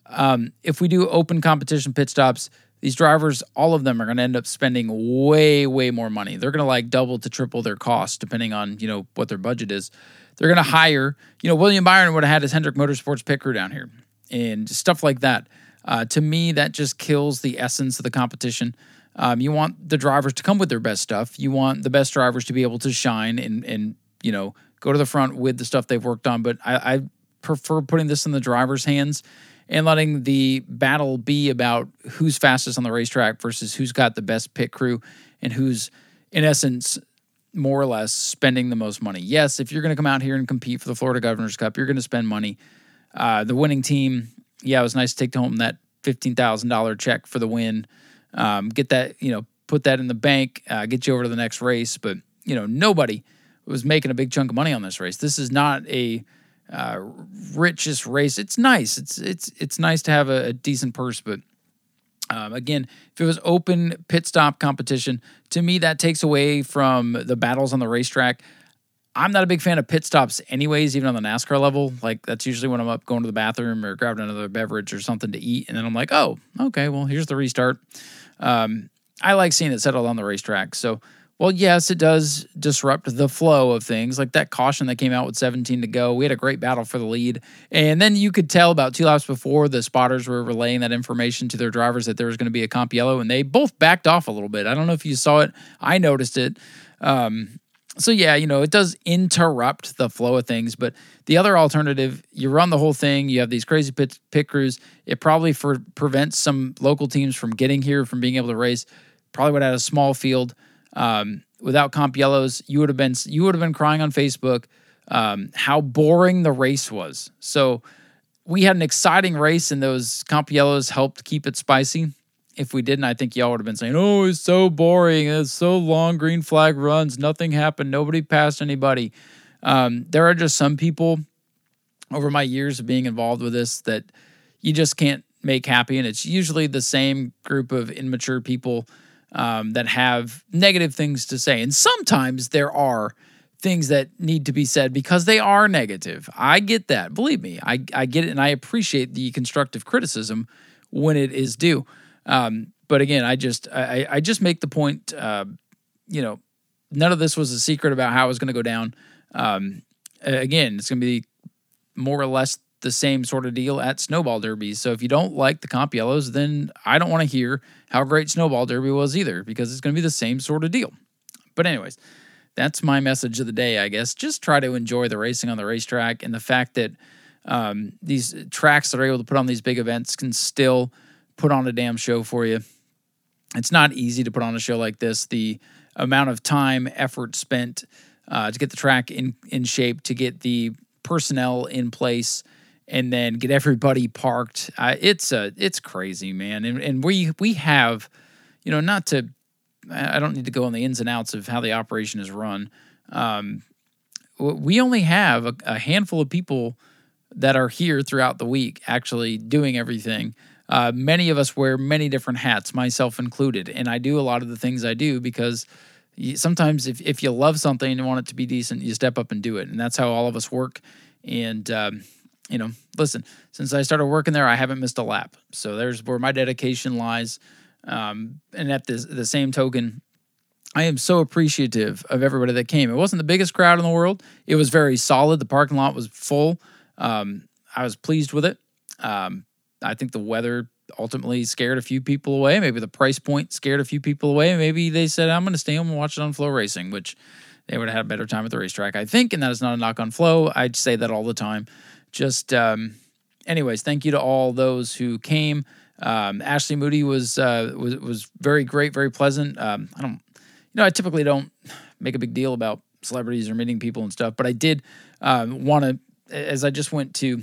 Speaker 3: um, if we do open competition pit stops, these drivers, all of them are going to end up spending way, way more money. They're going to like double to triple their costs depending on, you know, what their budget is. They're going to hire, you know, William Byron would have had his Hendrick Motorsports pit crew down here and stuff like that. Uh, to me, that just kills the essence of the competition. Um, you want the drivers to come with their best stuff. You want the best drivers to be able to shine and, and you know, go to the front with the stuff they've worked on. But I, I prefer putting this in the driver's hands and letting the battle be about who's fastest on the racetrack versus who's got the best pit crew and who's, in essence, more or less spending the most money. Yes, if you're going to come out here and compete for the Florida Governor's Cup, you're going to spend money. Uh, the winning team, yeah, it was nice to take home that fifteen thousand dollar check for the win. Um, get that, you know, put that in the bank, uh, get you over to the next race. But you know, nobody was making a big chunk of money on this race. This is not a uh, richest race. It's nice. It's it's it's nice to have a, a decent purse, but um, again, if it was open pit stop competition, to me that takes away from the battles on the racetrack. I'm not a big fan of pit stops, anyways, even on the NASCAR level. Like that's usually when I'm up going to the bathroom or grabbing another beverage or something to eat, and then I'm like, oh, okay, well here's the restart. Um, I like seeing it settled on the racetrack, so well, yes, it does disrupt the flow of things. Like that caution that came out with 17 to go. We had a great battle for the lead. And then you could tell about two laps before the spotters were relaying that information to their drivers that there was going to be a comp yellow, and they both backed off a little bit. I don't know if you saw it. I noticed it. Um, so yeah, you know, it does interrupt the flow of things, but the other alternative, you run the whole thing, you have these crazy pit, pit crews, it probably for prevents some local teams from getting here, from being able to race. Probably would have a small field. Um, without comp yellows, you would have been you would have been crying on Facebook um, how boring the race was. So we had an exciting race, and those comp yellows helped keep it spicy if we didn't, I think y'all would have been saying, "Oh, it's so boring. It's so long. Green flag runs. Nothing happened. Nobody passed anybody." Um, there are just some people over my years of being involved with this that you just can't make happy, and it's usually the same group of immature people um, that have negative things to say. And sometimes there are things that need to be said because they are negative. I get that. Believe me, I, I get it, and I appreciate the constructive criticism when it is due. Um, but again, I just I, I just make the point. Uh, you know, none of this was a secret about how it was going to go down. Um, again, it's going to be more or less the same sort of deal at snowball derbies. So if you don't like the comp yellows, then I don't want to hear how great snowball derby was either, because it's going to be the same sort of deal. But anyways, that's my message of the day, I guess. Just try to enjoy the racing on the racetrack and the fact that um, these tracks that are able to put on these big events can still put on a damn show for you. It's not easy to put on a show like this. The amount of time, effort spent uh, to get the track in in shape, to get the personnel in place, and then get everybody parked. It's a it's crazy, man. And and we we have, you know, not to. I don't need to go on the ins and outs of how the operation is run. Um, we only have a, a handful of people that are here throughout the week actually doing everything. Uh, many of us wear many different hats, myself included, and I do a lot of the things I do because sometimes if, if you love something and you want it to be decent, you step up and do it, and that's how all of us work. And um, you know, listen, since I started working there, I haven't missed a lap, so there's where my dedication lies. Um, and at the the same token, I am so appreciative of everybody that came. It wasn't the biggest crowd in the world. It was very solid. The parking lot was full. Um, I was pleased with it. Um, I think the weather ultimately scared a few people away. Maybe the price point scared a few people away. Maybe they said, I'm going to stay home and watch it on FloRacing, which they would have had a better time at the racetrack, I think. And that is not a knock on Flo. I'd say that all the time. Just, um, anyways, thank you to all those who came. Um, Ashley Moody was, uh, was, was very great, very pleasant. Um, I don't, you know, I typically don't make a big deal about celebrities or meeting people and stuff, but I did um, want to, as I just went to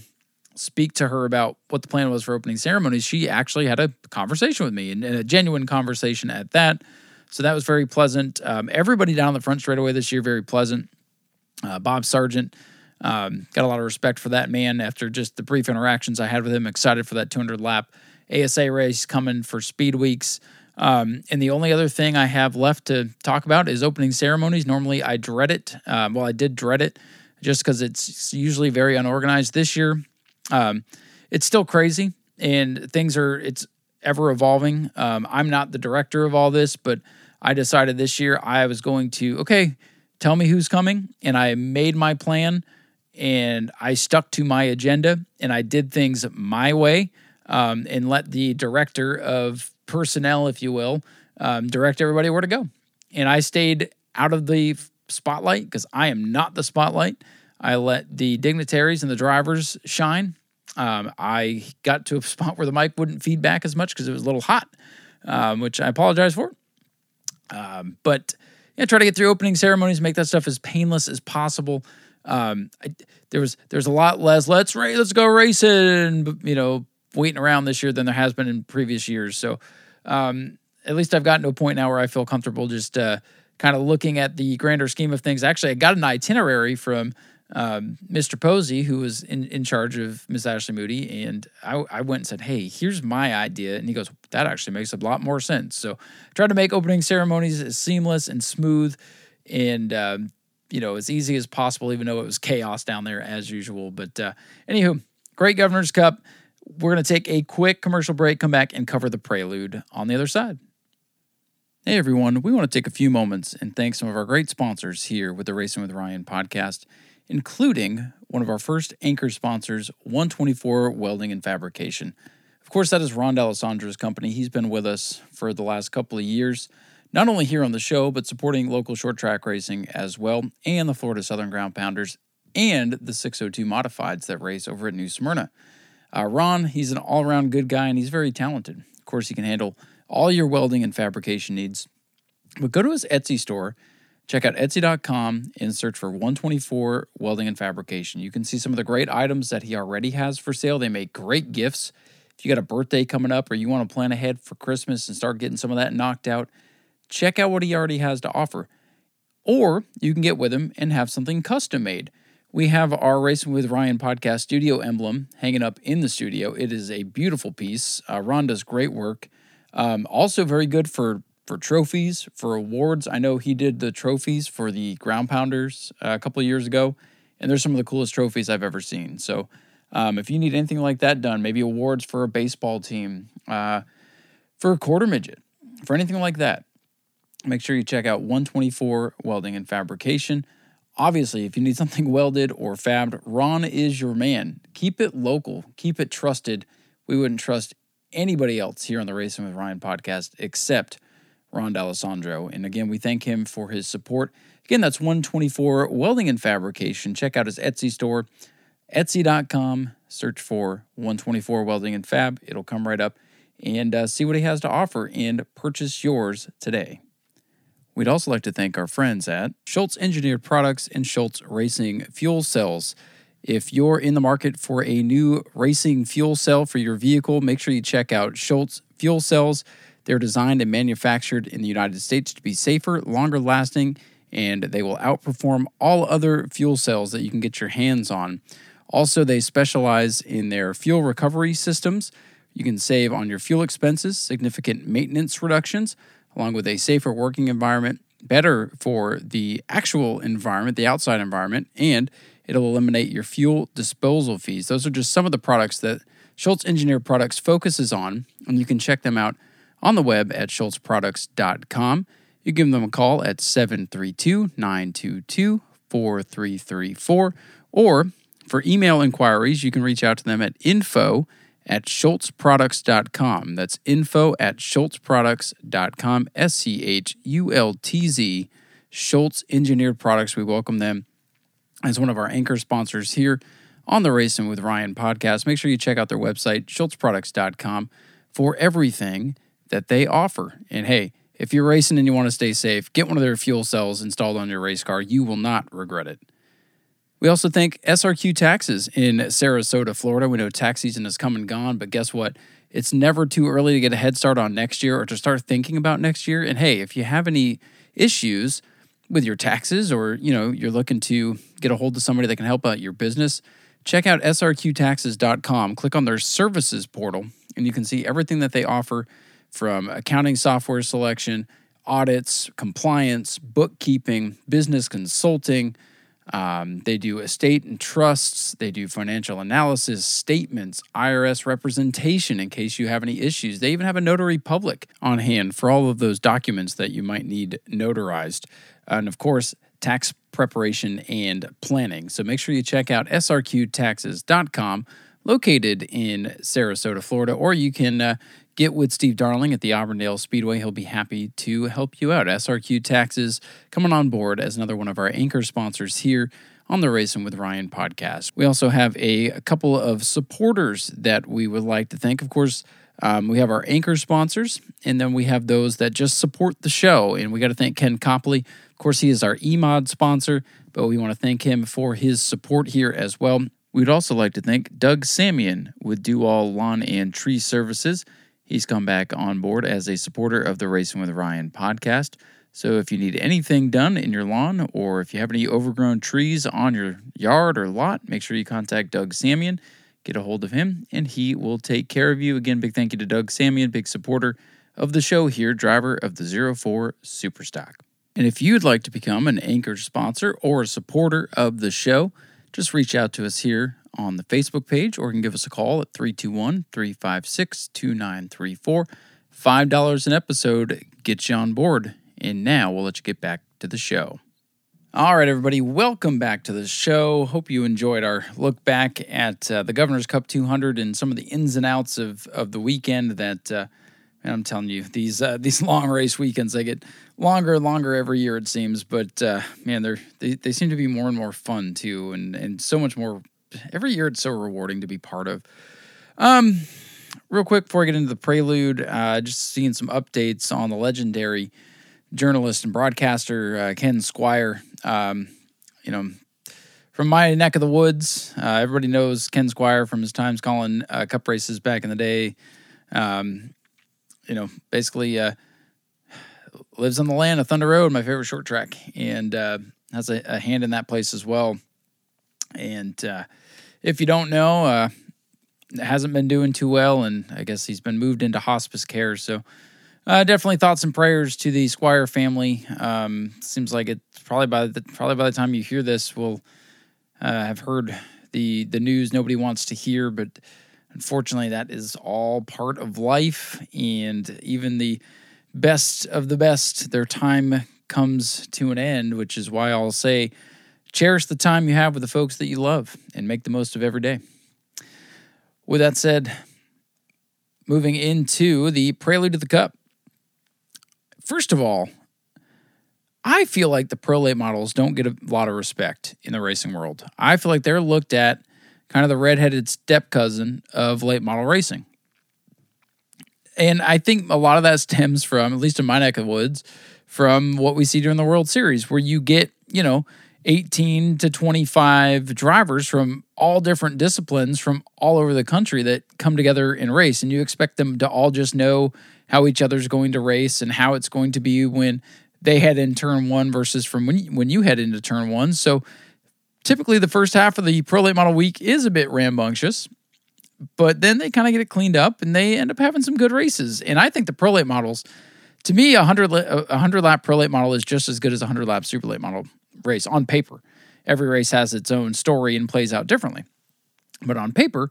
Speaker 3: speak to her about what the plan was for opening ceremonies, she actually had a conversation with me and, and a genuine conversation at that. So that was very pleasant. Um, everybody down the front straightaway this year, very pleasant. Uh, Bob Sargent, um, got a lot of respect for that man after just the brief interactions I had with him. Excited for that 200 lap ASA race coming for Speed Weeks. Um, and the only other thing I have left to talk about is opening ceremonies. Normally I dread it. Um, well, I did dread it just because it's usually very unorganized. This year, um, it's still crazy, and things are it's ever evolving. Um, I'm not the director of all this, but I decided this year I was going to okay, tell me who's coming, and I made my plan, and I stuck to my agenda, and I did things my way, um, and let the director of personnel, if you will, um, direct everybody where to go, and I stayed out of the spotlight because I am not the spotlight. I let the dignitaries and the drivers shine. Um, I got to a <laughs> spot where the mic wouldn't feed back as much because it was a little hot, um, which I apologize for. Um, but yeah, try to get through opening ceremonies, make that stuff as painless as possible. Um, I, there was there's a lot less let's race, let's go racing, you know, waiting around this year than there has been in previous years. So um, at least I've gotten to a point now where I feel comfortable just uh, kind of looking at the grander scheme of things. Actually, I got an itinerary from um, Mr. Posey, who was in, in charge of Miss Ashley Moody, and I, I went and said, "Hey, here's my idea," and he goes, "That actually makes a lot more sense." So, try to make opening ceremonies as seamless and smooth, and um, you know as easy as possible, even though it was chaos down there as usual. But uh, anywho, great Governor's Cup. We're gonna take a quick commercial break, come back, and cover the prelude on the other side. Hey everyone, we want to take a few moments and thank some of our great sponsors here with the Racing with Ryan podcast including one of our first anchor sponsors, 124 Welding and Fabrication. Of course, that is Ron D'Alessandro's company. He's been with us for the last couple of years. Not only here on the show, but supporting local short track racing as well, and the Florida Southern Ground Pounders and the 602 Modifieds that race over at New Smyrna. Uh, Ron, he's an all around good guy and he's very talented. Of course, he can handle all your welding and fabrication needs. But go to his Etsy store, check out Etsy.com, and search for 124 Welding and Fabrication. You can see some of the great items that he already has for sale. They make great gifts. If you got a birthday coming up or you want to plan ahead for Christmas and start getting some of that knocked out, check out what he already has to offer. Or you can get with him and have something custom made. We have our Racing with Ryan podcast studio emblem hanging up in the studio. It is a beautiful piece. Uh, Ron does great work. Um, also, very good for for trophies, for awards. I know he did the trophies for the Ground Pounders uh, a couple years ago, and they're some of the coolest trophies I've ever seen. So, um, if you need anything like that done, maybe awards for a baseball team, uh, for a quarter midget, for anything like that, make sure you check out 124 Welding and Fabrication. Obviously, if you need something welded or fabbed, Ron is your man. Keep it local, keep it trusted. We wouldn't trust anybody else here on the Racing with Ryan podcast except Ron D'Alessandro. And again, we thank him for his support. Again, that's 124 Welding and Fabrication. Check out his Etsy store, etsy.com. Search for 124 Welding and Fab. It'll come right up and uh, see what he has to offer and purchase yours today. We'd also like to thank our friends at Schultz Engineered Products and Schultz Racing Fuel Cells. If you're in the market for a new racing fuel cell for your vehicle, make sure you check out Schultz Fuel Cells. They're designed and manufactured in the United States to be safer, longer lasting, and they will outperform all other fuel cells that you can get your hands on. Also, they specialize in their fuel recovery systems. You can save on your fuel expenses, significant maintenance reductions, along with a safer working environment, better for the actual environment, the outside environment, and it'll eliminate your fuel disposal fees. Those are just some of the products that Schultz Engineered Products focuses on, and you can check them out on the web at schultzproducts.com. You give them a call at 732 922 4334, or for email inquiries, you can reach out to them at info at schultzproducts.com. That's info at schultzproducts.com, S C H U L T Z, Schultz Engineered Products. We welcome them as one of our anchor sponsors here on the Racing with Ryan podcast. Make sure you check out their website, schultzproducts.com, for everything that they offer. And hey, if you're racing and you want to stay safe, get one of their fuel cells installed on your race car. You will not regret it. We also thank SRQ Taxes in Sarasota, Florida. We know tax season has come and gone, but guess what? It's never too early to get a head start on next year or to start thinking about next year. And hey, if you have any issues with your taxes or, you know, you're looking to get a hold of somebody that can help out your business, check out srqtaxes.com. Click on their services portal and you can see everything that they offer from accounting software selection, audits, compliance, bookkeeping, business consulting, um, they do estate and trusts. They do financial analysis, statements, IRS representation in case you have any issues. They even have a notary public on hand for all of those documents that you might need notarized. And of course, tax preparation and planning. So make sure you check out srqtaxes.com, located in Sarasota, Florida, or you can uh, get with Steve Darling at the Auburndale Speedway. He'll be happy to help you out. SRQ Taxes coming on board as another one of our anchor sponsors here on the Racing with Ryan podcast. We also have a, a couple of supporters that we would like to thank. Of course, um, we have our anchor sponsors, and then we have those that just support the show. And we got to thank Ken Copley. Of course, he is our EMOD sponsor, but we want to thank him for his support here as well. We'd also like to thank Doug Samian with Do All Lawn and Tree Services. He's come back on board as a supporter of the Racing with Ryan podcast. So if you need anything done in your lawn or if you have any overgrown trees on your yard or lot, make sure you contact Doug Samian. Get a hold of him and he will take care of you. Again, big thank you to Doug Samian, big supporter of the show here, driver of the 04 Superstock. And if you'd like to become an anchor sponsor or a supporter of the show, just reach out to us here on the Facebook page or you can give us a call at 321 356 2934. $5 an episode gets you on board. And now we'll let you get back to the show. All right, everybody, welcome back to the show. Hope you enjoyed our look back at uh, the Governor's Cup 200 and some of the ins and outs of, of the weekend that, uh, I'm telling you, these uh, these <laughs> long race weekends they get longer and longer every year it seems. But uh, man, they're they, they seem to be more and more fun too, and and so much more. Every year it's so rewarding to be part of. Um, real quick before I get into the prelude, uh, just seeing some updates on the legendary journalist and broadcaster uh, Ken Squier. Um, you know, from my neck of the woods, uh, everybody knows Ken Squier from his times calling uh, cup races back in the day. Um, you know, basically uh, lives on the land of Thunder Road, my favorite short track, and uh, has a, a, hand in that place as well. And uh, if you don't know, uh, hasn't been doing too well, and I guess he's been moved into hospice care. So uh, definitely thoughts and prayers to the Squier family. Um, seems like it's probably by the probably by the time you hear this, we'll uh, have heard the the news nobody wants to hear, but unfortunately, that is all part of life, and even the best of the best, their time comes to an end, which is why I'll say, cherish the time you have with the folks that you love, and make the most of every day. With that said, moving into the prelude to the cup. First of all, I feel like the pro late models don't get a lot of respect in the racing world. I feel like they're looked at kind of the redheaded step cousin of late model racing. And I think a lot of that <laughs> stems from, at least in my neck of the woods, from what we see during the World Series, where you get, you know, 18 to 25 drivers from all different disciplines from all over the country that come together and race. And you expect them to all just know how each other's going to race and how it's going to be when they head in turn one versus from when you, when you head into turn one. So typically the first half of the pro late model week is a bit rambunctious, but then they kind of get it cleaned up and they end up having some good races. And I think the pro late models, to me, a hundred a hundred lap pro late model is just as good as a hundred lap super late model race on paper. Every race has its own story and plays out differently, but on paper,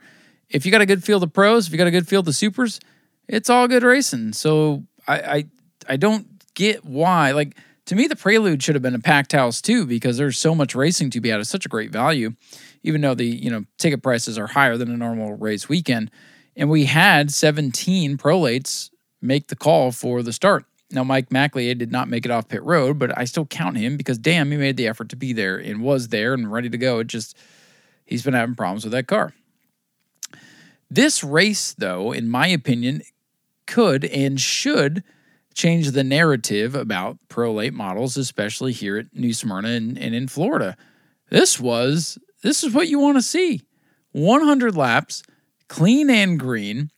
Speaker 3: if you got a good field of pros, if you got a good field of supers, it's all good racing. So I, I, I don't get why. Like to me, the Prelude should have been a packed house too, because there's so much racing to be at such a great value. Even though the you know ticket prices are higher than a normal race weekend, and we had 17 prolates make the call for the start. Now, Mike McLeod did not make it off pit road, but I still count him because damn, he made the effort to be there and was there and ready to go. It just he's been having problems with that car. This race, though, in my opinion, could and should change the narrative about prolate models, especially here at New Smyrna and, and in Florida. This was this is what you want to see. 100 laps, clean and green,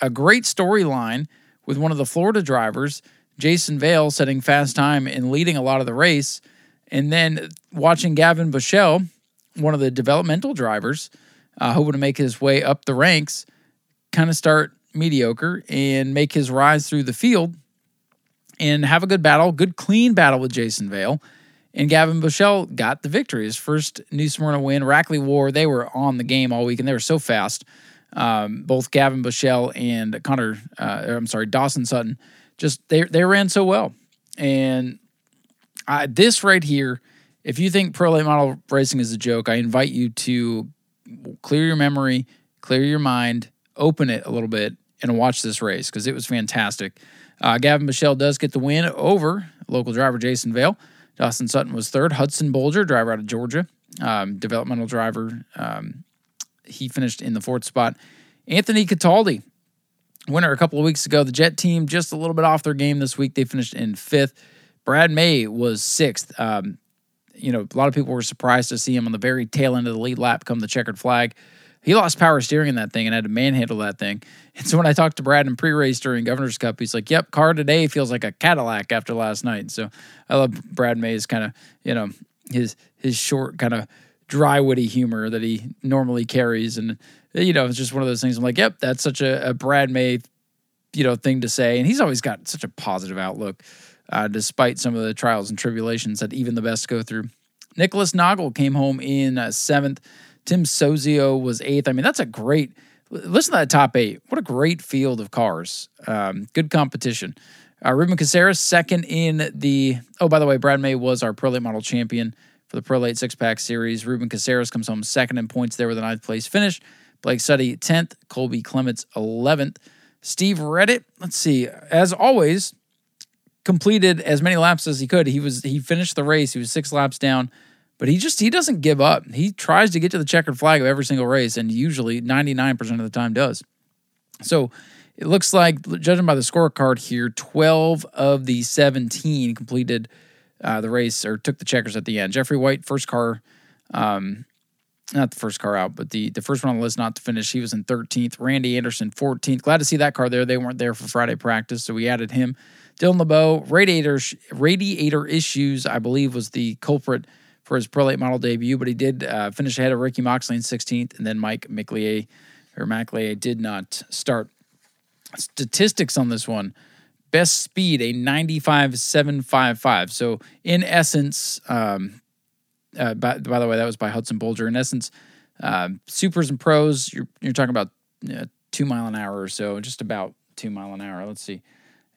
Speaker 3: a great storyline with one of the Florida drivers, Jason Vale, setting fast time and leading a lot of the race, and then watching Gavin Buechele, one of the developmental drivers, uh, hoping to make his way up the ranks, kind of start mediocre and make his rise through the field and have a good battle, good clean battle with Jason Vale. And Gavin Buechele got the victory, his first New Smyrna win. Rackley War, they were on the game all week and they were so fast. Um, both Gavin Buechele and Connor, uh, I'm sorry, Dawson Sutton, just they they ran so well. And I, this right here, if you think pro late model racing is a joke, I invite you to clear your memory, clear your mind, open it a little bit, and watch this race because it was fantastic. Uh, Gavin Buechele does get the win over local driver Jason Vale. Dawson Sutton was third. Hudson Bolger, driver out of Georgia, um, developmental driver, um, he finished in the fourth spot. Anthony Cataldi, winner a couple of weeks ago. The Jet team just a little bit off their game this week. They finished in fifth. Brad May was sixth. Um, you know, a lot of people were surprised to see him on the very tail end of the lead lap come the checkered flag he lost power steering in that thing and had to manhandle that thing. <laughs> And so when I talked to Brad in pre-race during Governor's Cup, he's like, "Yep, car today feels like a Cadillac after last night." So I love Brad May's kind of you know his his short kind of dry witty humor that he normally carries, and you know it's just one of those things. I'm like, "Yep, that's such a, a Brad May you know thing to say," and he's always got such a positive outlook. Uh, despite some of the trials and tribulations that even the best go through. Nicholas Noggle came home in uh, seventh. Tim Sozio was eighth. I mean, that's a great. Listen to that top eight. What a great field of cars. Um, good competition. Uh, Ruben Caceres second in the. Oh, by the way, Brad May was our Pro Late Model champion for the Pro Late Six Pack Series. Ruben Caceres comes home second in points there with a ninth place finish. Blake Suddy tenth. Colby Clements eleventh. Steve Reddit, let's see, as always, completed as many laps as he could. He was he finished the race. He was six laps down, but he just he doesn't give up. He tries to get to the checkered flag of every single race, and usually 99% of the time does. So it looks like, judging by the scorecard here, 12 of the 17 completed uh, the race or took the checkers at the end. Jeffrey White, first car, um, not the first car out, but the the first one on the list not to finish. He was in 13th. Randy Anderson 14th. Glad to see that car there. They weren't there for Friday practice, so we added him. Dylan LeBeau, radiator radiator issues, I believe, was the culprit for his prolate model debut, but he did uh, finish ahead of Ricky Moxley in 16th, and then Mike McLeay or McLeay did not start. Statistics on this one best speed a 95.755. So, in essence, um, uh, by, by, the way, that was by Hudson Bolger. In essence, uh, supers and pros, you're, you're talking about uh, two mile an hour or so, just about two mile an hour. Let's see,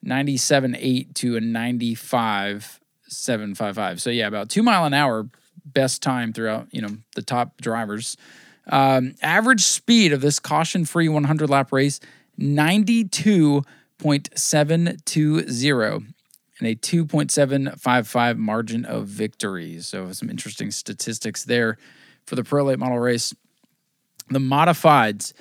Speaker 3: 97.8 to a 95.755. So, yeah, about two mile an hour best time throughout, you know, the top drivers. Um, average speed of this caution free 100 lap race 92.720 and a 2.755 margin of victory. So, some interesting statistics there for the Pro Late Model race. The modifieds,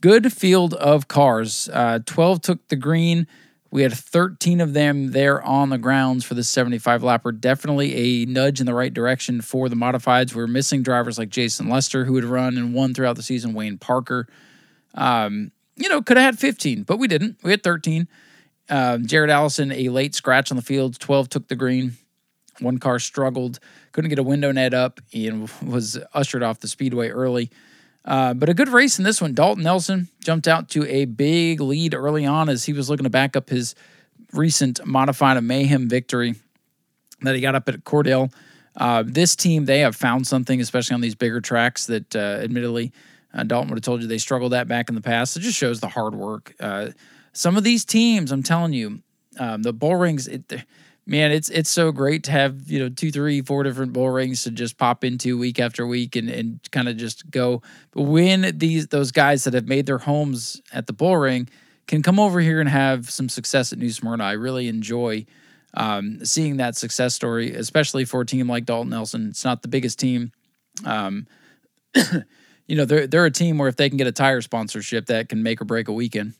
Speaker 3: good field of cars. Uh, 12 took the green. We had 13 of them there on the grounds for the 75 lapper. Definitely a nudge in the right direction for the modifieds. We are missing drivers like Jason Lester, who had run and won throughout the season, Wayne Parker. Um, you know, could have had 15, but we didn't. We had 13. Um, Jared Allison, a late scratch on the field. 12 took the green. One car struggled, couldn't get a window net up, and was ushered off the speedway early. Uh, but a good race in this one. Dalton Nelson jumped out to a big lead early on as he was looking to back up his recent modified a mayhem victory that he got up at Cordele. Uh, this team, they have found something, especially on these bigger tracks that uh, admittedly uh, Dalton would have told you they struggled at back in the past. It just shows the hard work. Some of these teams, I'm telling you, um, the bull rings, it, man, it's it's so great to have you know two, three, four different bull rings to just pop into week after week and and kind of just go. But when these those guys that have made their homes at the bull ring can come over here and have some success at New Smyrna, I really enjoy. Um, seeing that success story, especially for a team like Dalton Nelson. It's not the biggest team. Um, <coughs> you know, they're they're a team where if they can get a tire sponsorship, that can make or break a weekend.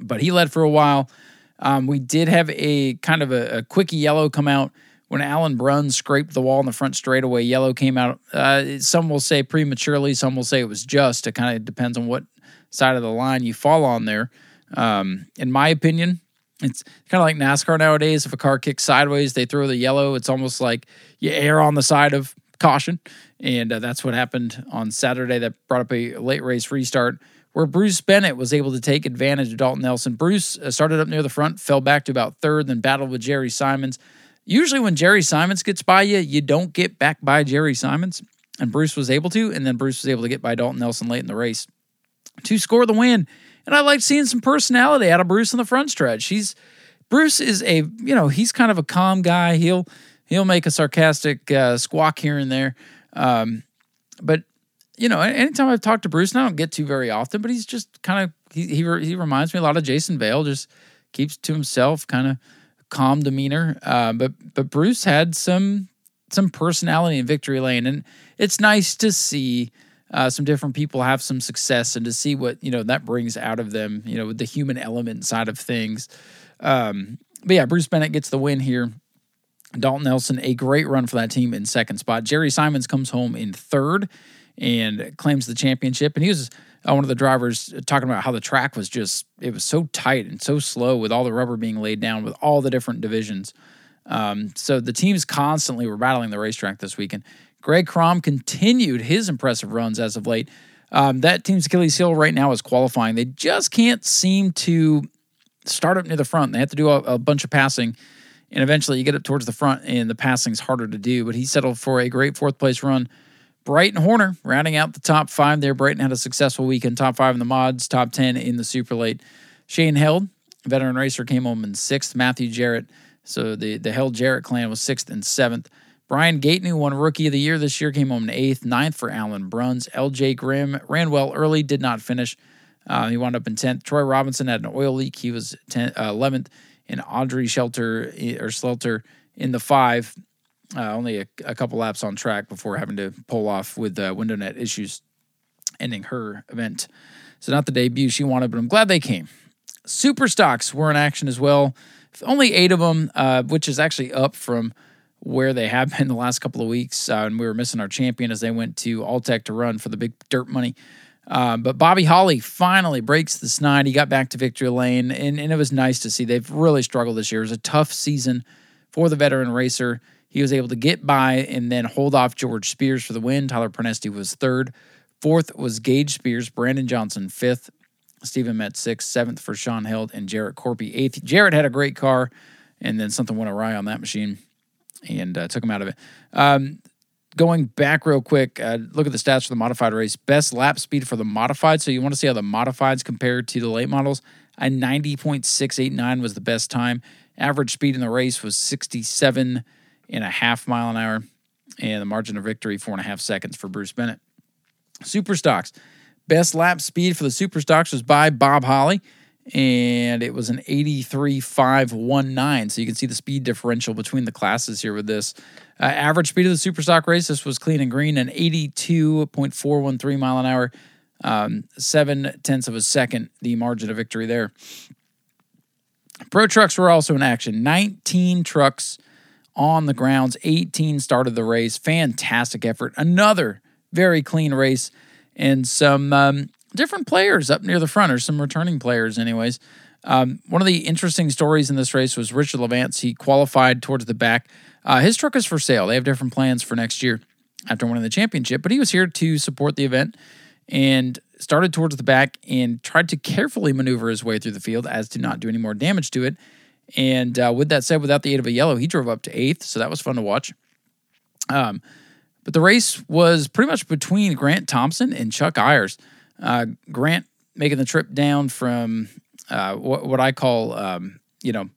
Speaker 3: But he led for a while. Um, we did have a kind of a, a quickie yellow come out when Alan Brun scraped the wall in the front straightaway. Yellow came out. Uh, some will say prematurely. Some will say it was just. It kind of depends on what side of the line you fall on there. Um, in my opinion, it's kind of like NASCAR nowadays. If a car kicks sideways, they throw the yellow. It's almost like you err on the side of caution. And uh, that's what happened on Saturday that brought up a late race restart where Bruce Bennett was able to take advantage of Dalton Nelson. Bruce uh, started up near the front, fell back to about third, then battled with Jerry Simons. Usually, when Jerry Simons gets by you, you don't get back by Jerry Simons. And Bruce was able to, and then Bruce was able to get by Dalton Nelson late in the race to score the win. And I like seeing some personality out of Bruce in the front stretch. He's Bruce is a you know he's kind of a calm guy. He'll he'll make a sarcastic uh, squawk here and there, um, but you know, anytime I've talked to Bruce, and I don't get to very often, but he's just kind of he he, he reminds me a lot of Jason Vale. Just keeps to himself, kind of calm demeanor. Uh, but but Bruce had some some personality in Victory Lane, and it's nice to see uh, some different people have some success and to see what you know that brings out of them. You know, with the human element side of things. Um, but yeah, Bruce Bennett gets the win here. Dalton Nelson, a great run for that team in second spot. Jerry Simons comes home in third and claims the championship. And he was uh, one of the drivers talking about how the track was just, it was so tight and so slow with all the rubber being laid down with all the different divisions. Um, so the teams constantly were battling the racetrack this weekend. Greg Crom continued his impressive runs as of late. Um, that team's Achilles heel right now is qualifying. They just can't seem to start up near the front. They have to do a, a bunch of passing and eventually you get up towards the front and the passing's harder to do. But he settled for a great fourth place run. Brighton Horner rounding out the top five there. Brighton had a successful weekend, top five in the mods, top 10 in the super late. Shane Held, veteran racer, came home in sixth. Matthew Jarrett, so the, the Held Jarrett clan was sixth and seventh. Brian Gaten, who won Rookie of the Year this year, came home in eighth. Ninth for Alan Bruns. LJ Grimm ran well early, did not finish. Uh, he wound up in 10th. Troy Robinson had an oil leak. He was 10, uh, 11th. And Audrey Shelter eh, or Slelter in the five, uh, only a, a, couple laps on track before having to pull off with uh, window net issues, ending her event. So not the debut she wanted, but I'm glad they came. Super stocks were in action as well. Only eight of them, uh, which is actually up from where they have been <laughs> the last couple of weeks. Uh, and we were missing our champion as they went to Alltech to run for the big dirt money. Uh, but Bobby Holly finally breaks the snide. He got back to victory lane, and, and it was nice to see. They've really struggled this year. It was a tough season for the veteran racer. He was able to get by and then hold off George Spears for the win. Tyler Pronesti was third. Fourth was Gage Spears, Brandon Johnson fifth, Stephen Met sixth, seventh for Sean Held, and Jarrett Corpy eighth. Jarrett had a great car, and then something went awry on that machine and uh, took him out of it. Um, going back real quick, uh, look at the stats for the modified race. Best lap speed for the modified. So you want to see how the modifieds compare to the late models. A 90.689 was the best time. Average speed in the race was 67 and a half mile an hour. And the margin of victory, four and a half seconds for Bruce Bennett. Super stocks. Best lap speed for the super stocks was by Bob Holly and it was an 83.519. So you can see the speed differential between the classes here with this. Uh, average speed of the super stock race, this was clean and green, an 82.413 mile an hour, um, seven tenths of a second, the margin of victory there. Pro trucks were also in action. 19 trucks on the grounds, 18 started the race. Fantastic effort. Another very clean race and some um, different players up near the front, or some returning players, anyways. Um, one of the interesting stories in this race was Richard Levance. He qualified towards the back. Uh, his truck is for sale. They have different plans for next year after winning the championship, but he was here to support the event and started towards the back and tried to carefully maneuver his way through the field as to not do any more damage to it. And uh, with that said, without the aid of a yellow, he drove up to eighth, so that was fun to watch. Um, but the race was pretty much between Grant Thompson and Chuck Ayers. Uh, Grant making the trip down from uh, what, what, I call, um, you know,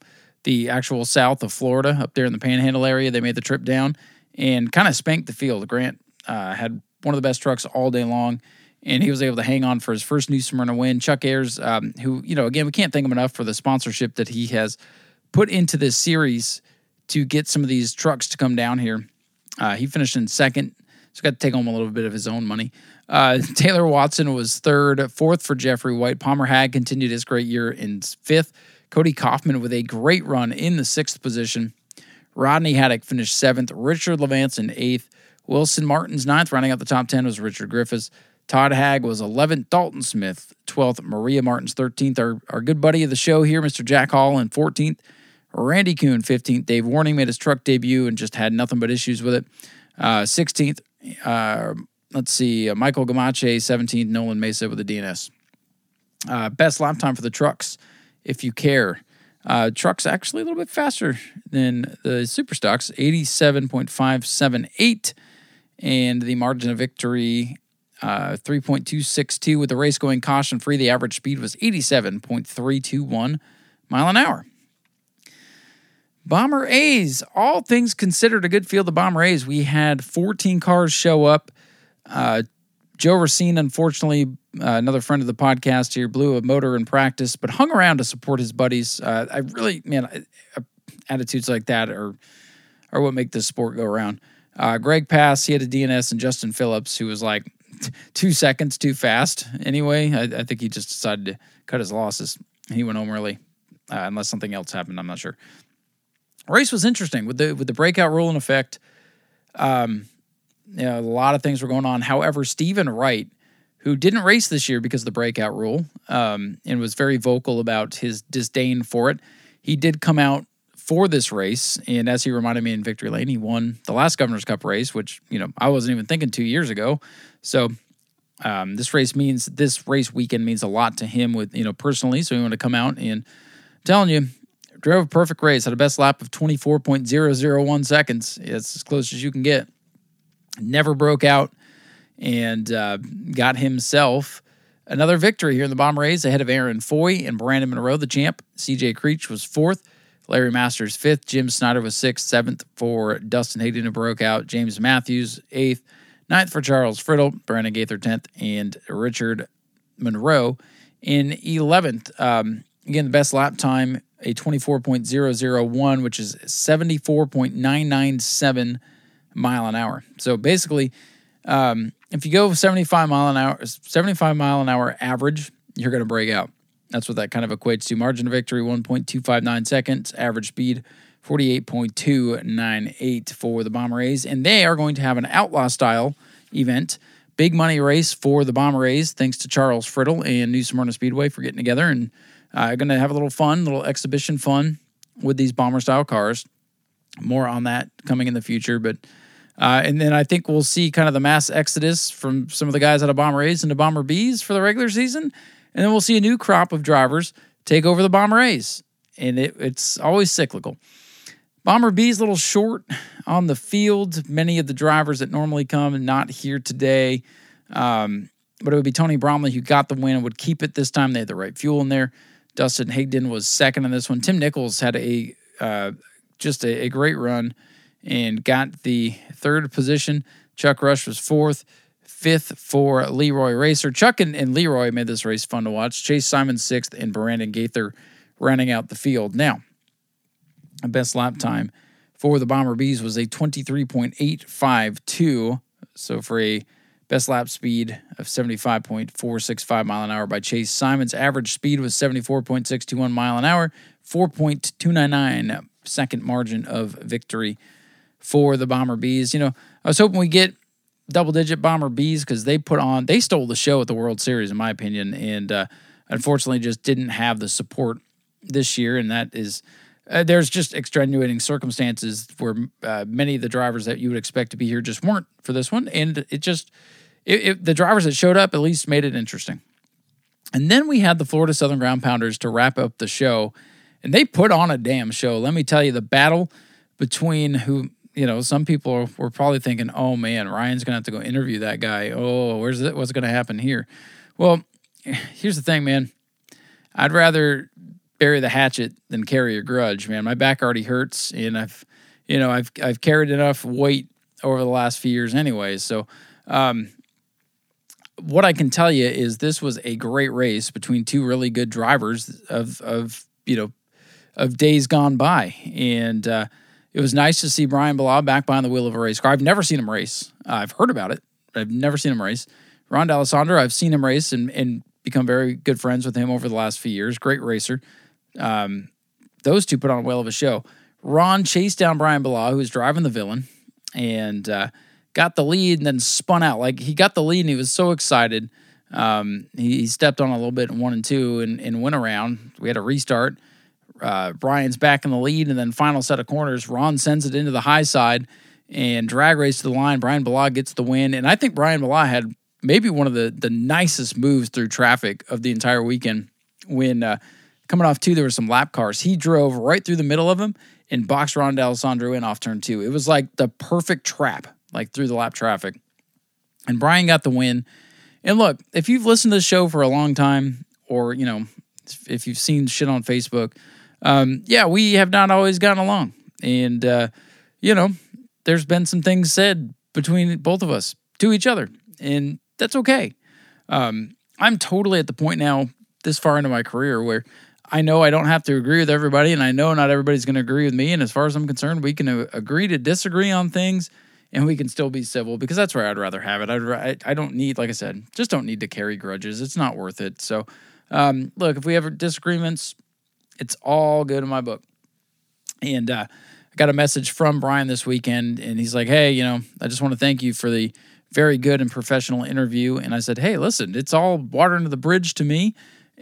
Speaker 3: the actual south of Florida, up there in the Panhandle area. They made the trip down and kind of spanked the field. Grant uh, had one of the best trucks all day long, and he was able to hang on for his first New Smyrna win. Chuck Ayers, um, who, you know, again, we can't thank him enough for the sponsorship that he has put into this series to get some of these trucks to come down here. Uh, he finished in second, so got to take home a little bit of his own money. Uh, <laughs> Taylor Watson was third, fourth for Jeffrey White. Palmer Hag continued his great year in fifth. Cody Kaufman with a great run in the sixth position. Rodney Haddock finished seventh. Richard Levance in eighth. Wilson Martin's ninth. Running out the top 10 was Richard Griffiths. Todd Hag was 11th. Dalton Smith, 12th. Maria Martin's 13th. Our, our good buddy of the show here, Mr. Jack Hall, in 14th. Randy Kuhn, 15th. Dave Warning made his truck debut and just had nothing but issues with it. Uh, 16th. Uh, let's see, uh, Michael Gamache, 17th, Nolan Mesa with a DNS. Uh, best lap time for the trucks, if you care. Uh, trucks actually a little bit faster than the super stocks, 87.578. And the margin of victory, uh, 3.262. With the race going caution free, the average speed was 87.321 mile an hour. Bomber A's, all things considered, a good field of Bomber A's. We had 14 cars show up. Uh, Joe Racine, unfortunately, uh, another friend of the podcast here, blew a motor in practice, but hung around to support his buddies. Uh, I really, man, uh, attitudes like that are are what make this sport go around. Uh, Greg Pass, he had a DNS, and Justin Phillips, who was like <laughs> two seconds too fast. Anyway, I, I, think he just decided to cut his losses. He went home early, uh, unless something else happened. I'm not sure. Race was interesting with the with the breakout rule in effect. Um, you know, a lot of things were going on. However, Stephen Wright, who didn't race this year because of the breakout rule um, and was very vocal about his disdain for it, he did come out for this race. And as he reminded me in Victory Lane, he won the last Governor's Cup race, which, you know, I wasn't even thinking two years ago. So um, this race means, this race weekend means a lot to him with, you know, personally. So he wanted to come out and telling you, drove a perfect race, had a best lap of 24.001 seconds. It's as close as you can get never broke out and uh, got himself another victory here in the Bomber race ahead of Aaron Foy and Brandon Monroe, the champ. CJ Creech was fourth. Larry Masters fifth. Jim Snyder was sixth. Seventh for Dustin Hayden, who broke out. James Matthews eighth. Ninth for Charles Friddle. Brandon Gaither tenth. And Richard Monroe In 11th, um, again, the best lap time, a 24.001, which is 74.997 mile an hour. So basically, um, if you go 75 mile an hour, 75 mile an hour average, you're going to break out. That's what that kind of equates to. Margin of victory 1.259 seconds, average speed 48.298 for the Bomber A's. And they are going to have an outlaw style event. Big money race for the Bomber A's, thanks to Charles Friddle and New Smyrna Speedway for getting together and uh, going to have a little fun, little exhibition fun with these Bomber style cars. More on that coming in the future. But uh, and then I think we'll see kind of the mass exodus from some of the guys out of Bomber A's into Bomber B's for the regular season. And then we'll see a new crop of drivers take over the Bomber A's. And it, it's always cyclical. Bomber B's a little short on the field. Many of the drivers that normally come not here today. Um, but it would be Tony Bromley who got the win and would keep it this time. They had the right fuel in there. Dustin Higdon was second in this one. Tim Nichols had a uh, just a, a great run and got the third position. Chuck Rush was fourth, fifth for Leroy Racer. Chuck and, and Leroy made this race fun to watch. Chase Simon sixth, and Brandon Gaither rounding out the field. Now, a best lap time for the Bomber Bees was a 23.852. So for a best lap speed of 75.465 mile an hour by Chase Simon's average speed was 74.621 mile an hour, 4.299 second margin of victory for the Bomber Bees. You know, I was hoping we get double digit Bomber Bees because they put on, they stole the show at the World Series, in my opinion, and uh, unfortunately just didn't have the support this year. And that is, uh, there's just extenuating circumstances where uh, many of the drivers that you would expect to be here just weren't for this one. And it just, it, it, the drivers that showed up at least made it interesting. And then we had the Florida Southern Ground Pounders to wrap up the show, and they put on a damn show. Let me tell you, the battle between who you know, some people were probably thinking, "Oh man, Ryan's gonna have to go interview that guy. Oh, where's it? What's gonna happen here?" Well, here's the thing, man. I'd rather bury the hatchet than carry a grudge, man. My back already hurts, and I've, you know, I've I've carried enough weight over the last few years, anyways. So, um, what I can tell you is this was a great race between two really good drivers of of you know of days gone by, and uh, it was nice to see Brian Bilal back behind the wheel of a race car. I've never seen him race. Uh, I've heard about it, I've never seen him race. Ron D'Alessandro, I've seen him race and, and become very good friends with him over the last few years. Great racer. Um, those two put on a whale of a show. Ron chased down Brian Bilal, who was driving the villain, and uh, got the lead and then spun out. Like he got the lead and he was so excited. Um, he, he, stepped on a little bit in one and two and, and went around. We had a restart. Uh, Brian's back in the lead, and then final set of corners, Ron sends it into the high side and drag race to the line. Brian Bilal gets the win, and I think Brian Bilal had maybe one of the the nicest moves through traffic of the entire weekend. When uh, coming off two, there were some lap cars. He drove right through the middle of them and boxed Ron D'Alessandro in off turn two. It was like the perfect trap, like through the lap traffic. And Brian got the win. And look, if you've listened to the show for a long time, or you know, if you've seen shit on Facebook, um, yeah, we have not always gotten along. And, uh, you know, there's been some things said between both of us to each other, and that's okay. Um, I'm totally at the point now, this far into my career, where I know I don't have to agree with everybody, and I know not everybody's going to agree with me. And as far as I'm concerned, we can uh, agree to disagree on things, and we can still be civil because that's where I'd rather have it. I'd, I don't need, like I said, just don't need to carry grudges. It's not worth it. So, um, look, if we have disagreements, it's all good in my book. And uh, I got a message from Brian this weekend, and he's like, "Hey, you know, I just want to thank you for the very good and professional interview." And I said, "Hey, listen, it's all water under the bridge to me,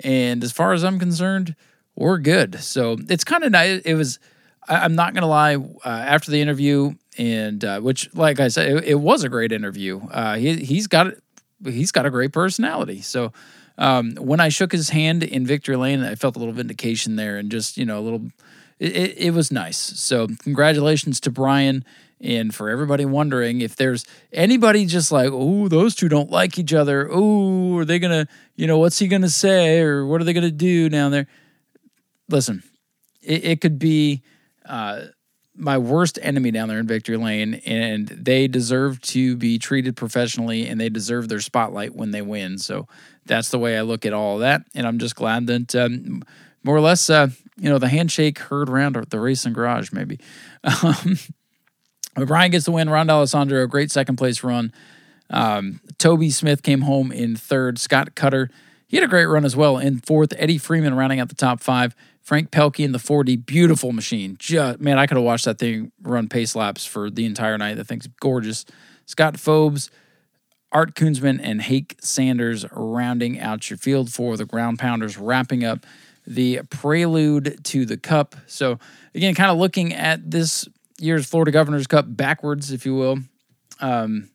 Speaker 3: and as far as I'm concerned, we're good." So it's kind of nice. It was. I, am not gonna lie. Uh, after the interview, and uh, which, like I said, it, it was a great interview. Uh, he he's got he's got a great personality. So um, when I shook his hand in Victory Lane, I felt a little vindication there, and just you know a little. It, it, it was nice. So congratulations to Brian. And for everybody wondering if there's anybody just like, oh, those two don't like each other. Oh, are they gonna, you know, what's he gonna say or what are they gonna do down there? Listen, it, it could be uh, my worst enemy down there in victory lane and they deserve to be treated professionally and they deserve their spotlight when they win. So that's the way i look at all that and i'm just glad that um, more or less uh, you know the handshake heard around the racing garage maybe. <laughs> Um, brian gets the win. Ron d'alessandro great second place run. Um, toby smith came home in third. Scott cutter he had a great run as well in fourth. Eddie freeman rounding out the top five Frank Pelkey in the 40, beautiful machine. Just man, I could have watched that thing run pace laps for the entire night. That thing's gorgeous. Scott Phobes, Art Kunzman, and Hake Sanders rounding out your field for the ground pounders, wrapping up the prelude to the Cup. So again, kind of looking at this year's Florida Governors Cup backwards, if you will. Um,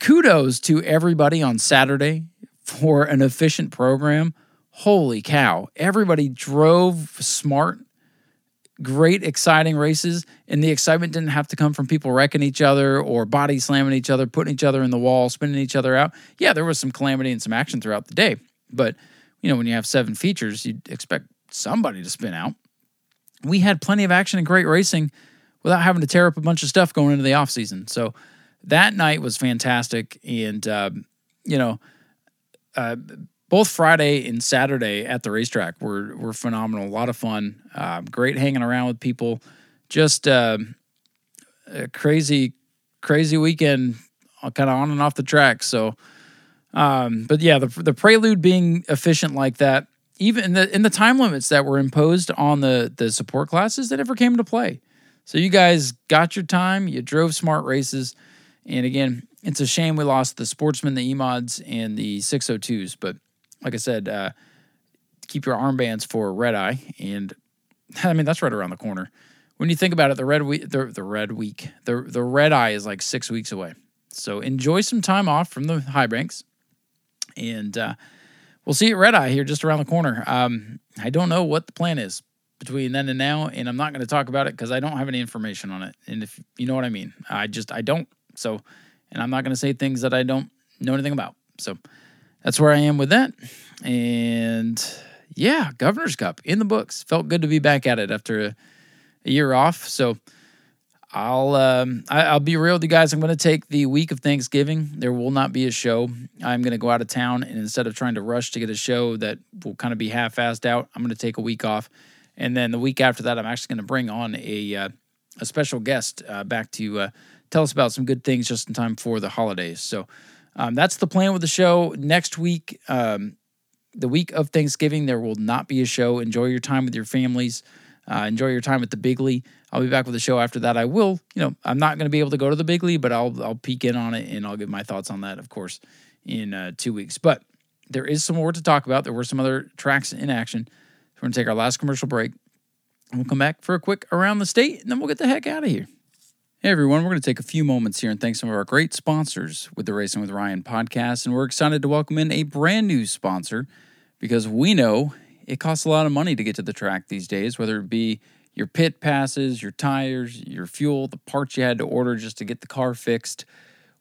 Speaker 3: kudos to everybody on Saturday for an efficient program holy cow, everybody drove smart, great, exciting races. And the excitement didn't have to come from people wrecking each other or body slamming each other, putting each other in the wall, spinning each other out. Yeah, there was some calamity and some action throughout the day. But, you know, when you have seven features, you'd expect somebody to spin out. We had plenty of action and great racing without having to tear up a bunch of stuff going into the off season. So that night was fantastic. And, uh, you know, uh, both Friday and Saturday at the racetrack were were phenomenal. A lot of fun. Uh, great hanging around with people. Just uh, a crazy, crazy weekend, uh, kind of on and off the track. So, um, but yeah, the the prelude being efficient like that, even in the in the time limits that were imposed on the the support classes, that never came into play. So you guys got your time. You drove smart races, and again, it's a shame we lost the sportsmen, the E-mods, and the 602s, but like I said, uh, keep your armbands for red eye, and <laughs> I mean that's right around the corner. When you think about it, the red week, the, the red week, the the red eye is like six weeks away. So enjoy some time off from the high banks, and uh, we'll see you at red eye here just around the corner. Um, I don't know what the plan is between then and now, and I'm not going to talk about it because I don't have any information on it. And if you know what I mean, I just I don't. So, and I'm not going to say things that I don't know anything about. So that's where I am with that. And yeah, Governor's Cup in the books. Felt good to be back at it after a, a year off. So I'll um, I, will be real with you guys. I'm going to take the week of Thanksgiving. There will not be a show. I'm going to go out of town, and instead of trying to rush to get a show that will kind of be half-assed out, I'm going to take a week off, and then the week after that, I'm actually going to bring on a uh, a special guest uh, back to uh, tell us about some good things just in time for the holidays. So um, that's the plan with the show. Next week, um, the week of Thanksgiving, there will not be a show. Enjoy your time with your families. Uh, enjoy your time at the Bigly. I'll be back with the show after that. I will, you know, I'm not going to be able to go to the Bigly, but I'll I'll peek in on it and I'll give my thoughts on that, of course, in uh, two weeks. But there is some more to talk about. There were some other tracks in action. We're going to take our last commercial break. We'll come back for a quick around the state, and then we'll get the heck out of here. Hey everyone, we're going to take a few moments here and thank some of our great sponsors with the Racing with Ryan podcast. And we're excited to welcome in a brand new sponsor because we know it costs a lot of money to get to the track these days, whether it be your pit passes, your tires, your fuel, the parts you had to order just to get the car fixed.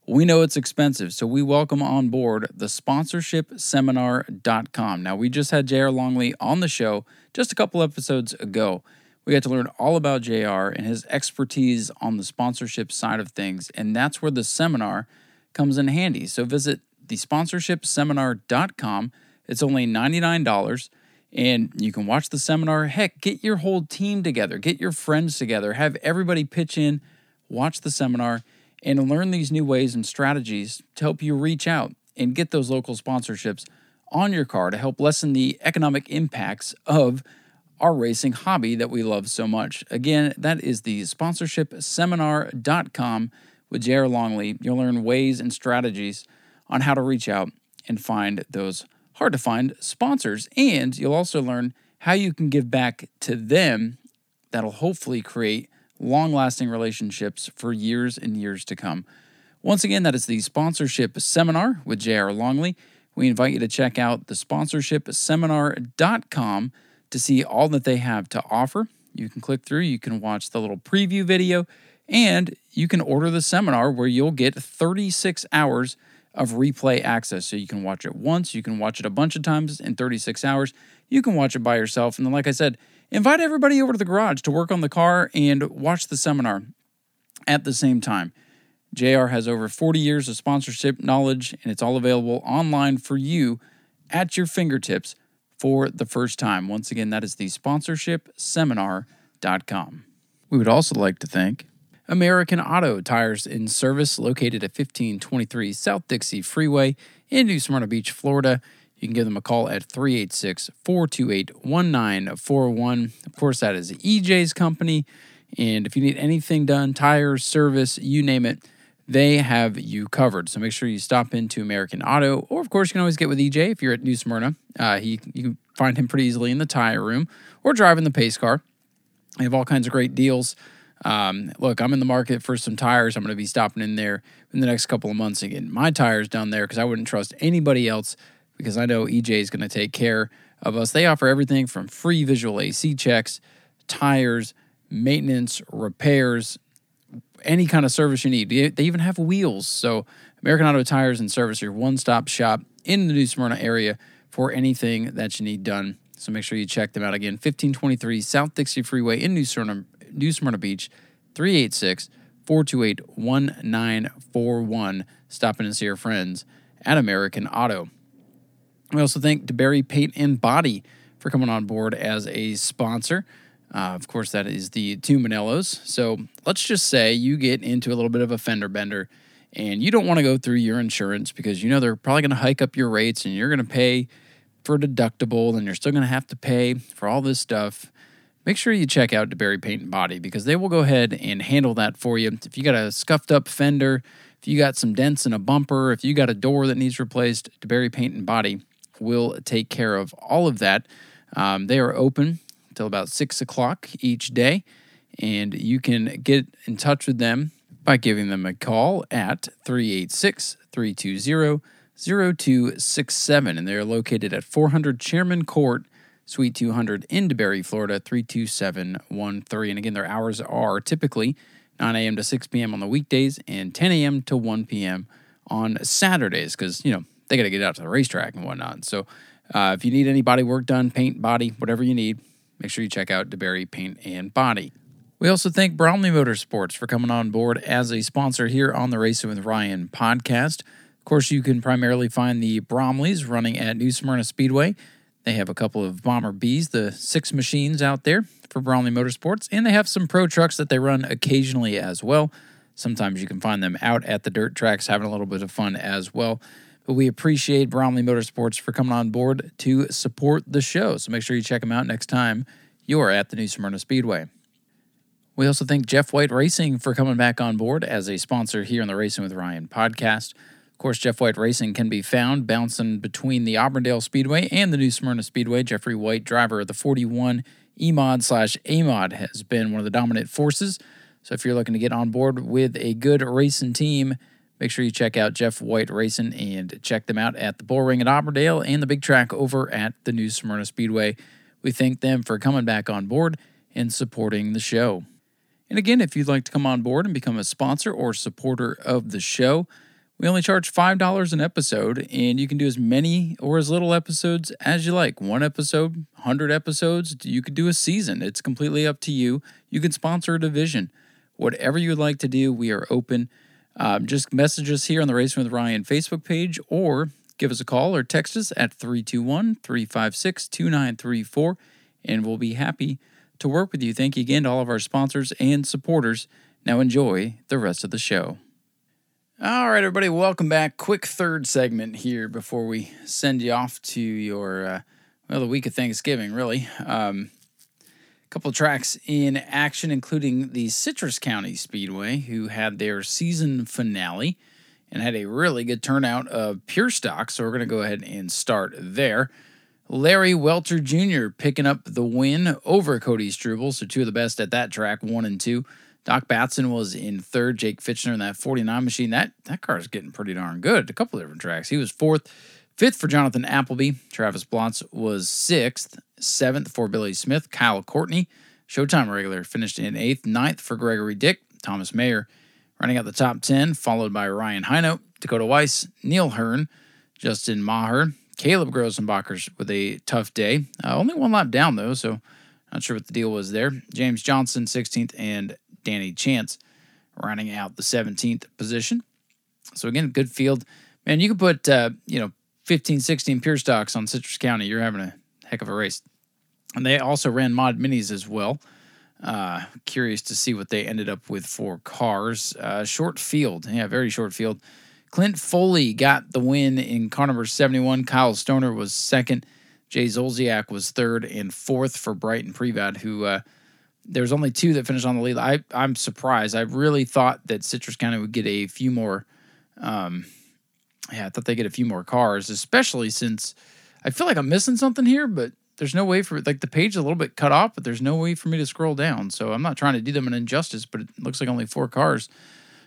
Speaker 3: We know it's expensive, so we welcome on board the sponsorshipseminar.com. Now, we just had JR Longley on the show just a couple episodes ago. We got to learn all about JR and his expertise on the sponsorship side of things, and that's where the seminar comes in handy. So visit thesponsorshipseminar.com. It's only $99 and you can watch the seminar. Heck, get your whole team together, get your friends together, have everybody pitch in, watch the seminar, and learn these new ways and strategies to help you reach out and get those local sponsorships on your car to help lessen the economic impacts of our racing hobby that we love so much. Again, that is the sponsorship sponsorshipseminar.com with JR Longley. You'll learn ways and strategies on how to reach out and find those hard to find sponsors. And you'll also learn how you can give back to them that'll hopefully create long lasting relationships for years and years to come. Once again, that is the sponsorship seminar with JR Longley. We invite you to check out the sponsorship sponsorshipseminar.com to see all that they have to offer. You can click through, you can watch the little preview video, and you can order the seminar where you'll get 36 hours of replay access. So you can watch it once, you can watch it a bunch of times in 36 hours, you can watch it by yourself. And then, like I said, invite everybody over to the garage to work on the car and watch the seminar at the same time. JR has over 40 years of sponsorship knowledge, and it's all available online for you at your fingertips for the first time. Once again, that is the sponsorshipseminar.com. We would also like to thank American Auto Tires in Service, located at 1523 South Dixie Freeway in New Smyrna Beach, Florida. You can give them a call at 386 428 1941. Of course, that is EJ's company. And if you need anything done, tires, service, you name it, they have you covered. So make sure you stop into American Auto, or of course, you can always get with EJ if you're at New Smyrna. Uh, he you can find him pretty easily in the tire room or driving the pace car. They have all kinds of great deals. Um, look, I'm in the market for some tires. I'm going to be stopping in there in the next couple of months and getting my tires down there because I wouldn't trust anybody else because I know EJ is going to take care of us. They offer everything from free visual AC checks, tires, maintenance, repairs, any kind of service you need. They even have wheels. So, American Auto Tires and Service, your one stop shop in the New Smyrna area for anything that you need done. So, make sure you check them out again. 1523 South Dixie Freeway in New Smyrna, New Smyrna Beach, 386 428 1941. Stop in and see your friends at American Auto. We also thank DeBary Paint and Body for coming on board as a sponsor. Uh, of course, that is the two Manellos. So let's just say you get into a little bit of a fender bender and you don't want to go through your insurance because you know they're probably going to hike up your rates and you're going to pay for deductible and you're still going to have to pay for all this stuff. Make sure you check out DeBary Paint and Body because they will go ahead and handle that for you. If you got a scuffed up fender, if you got some dents in a bumper, if you got a door that needs replaced, DeBary Paint and Body will take care of all of that. Um, they are open until about six o'clock each day, and you can get in touch with them by giving them a call at 386 320 0267. And they're located at 400 Chairman Court, Suite 200 in DeBary, Florida, 32713. And again, their hours are typically 9 a.m. to 6 p.m. on the weekdays and 10 a.m. to 1 p.m. on Saturdays because, you know, they got to get out to the racetrack and whatnot. So uh, if you need any body work done, paint, body, whatever you need, make sure you check out DeBary Paint and Body. We also thank Bromley Motorsports for coming on board as a sponsor here on the Racing with Ryan podcast. Of course, you can primarily find the Bromleys running at New Smyrna Speedway. They have a couple of Bomber Bs, the six machines out there for Bromley Motorsports, and they have some pro trucks that they run occasionally as well. Sometimes you can find them out at the dirt tracks having a little bit of fun as well. But we appreciate Bromley Motorsports for coming on board to support the show. So make sure you check them out next time you are at the New Smyrna Speedway. We also thank Jeff White Racing for coming back on board as a sponsor here on the Racing with Ryan podcast. Of course, Jeff White Racing can be found bouncing between the Auburndale Speedway and the New Smyrna Speedway. Jeffrey White, driver of the 41 EMOD slash AMOD, has been one of the dominant forces. So if you're looking to get on board with a good racing team, Make sure you check out Jeff White Racing and check them out at the Bull Ring at Auburndale and the big track over at the New Smyrna Speedway. We thank them for coming back on board and supporting the show. And again, if you'd like to come on board and become a sponsor or supporter of the show, we only charge $5 an episode, and you can do as many or as little episodes as you like. One episode, 100 episodes, you could do a season. It's completely up to you. You can sponsor a division. Whatever you'd like to do, we are open. Um, just message us here on the Racing with Ryan Facebook page or give us a call or text us at 321 356 2934, and we'll be happy to work with you. Thank you again to all of our sponsors and supporters. Now enjoy the rest of the show. All right, everybody, welcome back. Quick third segment here before we send you off to your, uh, well, the week of Thanksgiving, really. Um, couple tracks in action, including the Citrus County Speedway, who had their season finale and had a really good turnout of pure stock. So we're going to go ahead and start there. Larry Welter Jr. picking up the win over Cody Struble. So two of the best at that track, one and two. Doc Batson was in third. Jake Fitchner in that 49 machine. That that car is getting pretty darn good. A couple different tracks. He was fourth. Fifth for Jonathan Appleby. Travis Blotz was sixth. Seventh for Billy Smith. Kyle Courtney, Showtime regular, finished in eighth. Ninth for Gregory Dick. Thomas Mayer running out the top 10, followed by Ryan Hinote, Dakota Weiss, Neil Hearn, Justin Maher, Caleb Grosenbachers with a tough day. Uh, only one lap down, though, so Not sure what the deal was there. James Johnson, 16th, and Danny Chance rounding out the 17th position. So again, good field. Man, you could put uh, you know 15, 16 pure stocks on Citrus County. You're having a heck of a race. And they also ran mod minis as well. Uh, curious to see what they ended up with for cars. Uh, short field, yeah, very short field. Clint Foley got the win in car number 71. Kyle Stoner was second. Jay Zolziak was third and fourth for Brighton Privad, who uh, there's only two that finished on the lead. I, I'm surprised. I really thought that Citrus County would get a few more. Um, yeah, I thought they get a few more cars, especially since I feel like I'm missing something here, but there's no way for like the page is a little bit cut off, but there's no way for me to scroll down. So I'm not trying to do them an injustice, but it looks like only four cars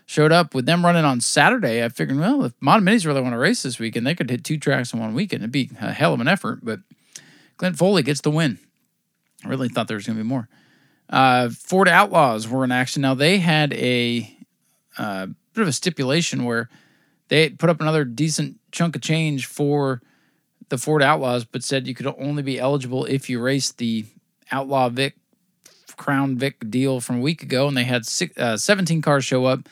Speaker 3: showed up with them running on Saturday. I figured, well, if Mod Minis really want to race this weekend, they could hit two tracks in one weekend. It'd be a hell of an effort, but Clint Foley gets the win. I really thought there was going to be more. Uh, Ford Outlaws were in action. Now they had a uh, bit of a stipulation where they put up another decent chunk of change for the Ford Outlaws, but said you could only be eligible if you raced the Outlaw Vic Crown Vic deal from a week ago, and they had six, uh, 17 cars show up.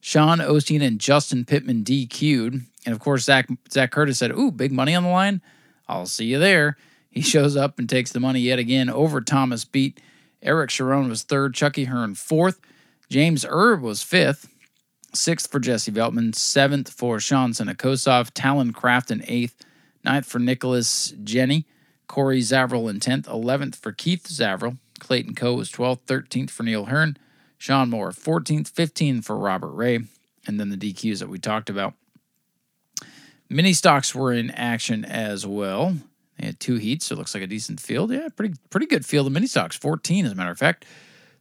Speaker 3: Sean Osteen and Justin Pittman DQ'd. And of course, Zach, Zach Curtis said, Ooh, big money on the line. I'll see you there. <laughs> He shows up and takes the money yet again over Thomas Beat. Eric Sharon was third, Chucky Hearn fourth, James Erb was fifth, sixth for Jesse Veltman, seventh for Sean Senakosov, Talon Craft in eighth, ninth for Nicholas Jenny, Corey Zavril in tenth, eleventh for Keith Zavril, Clayton Coe was twelfth, thirteenth for Neil Hearn, Sean Moore fourteenth, fifteenth for Robert Ray, and then the DQs that we talked about. Mini stocks were in action as well. They had two heats, so it looks like a decent field. Yeah, pretty pretty good field of mini stocks. 14, as a matter of fact.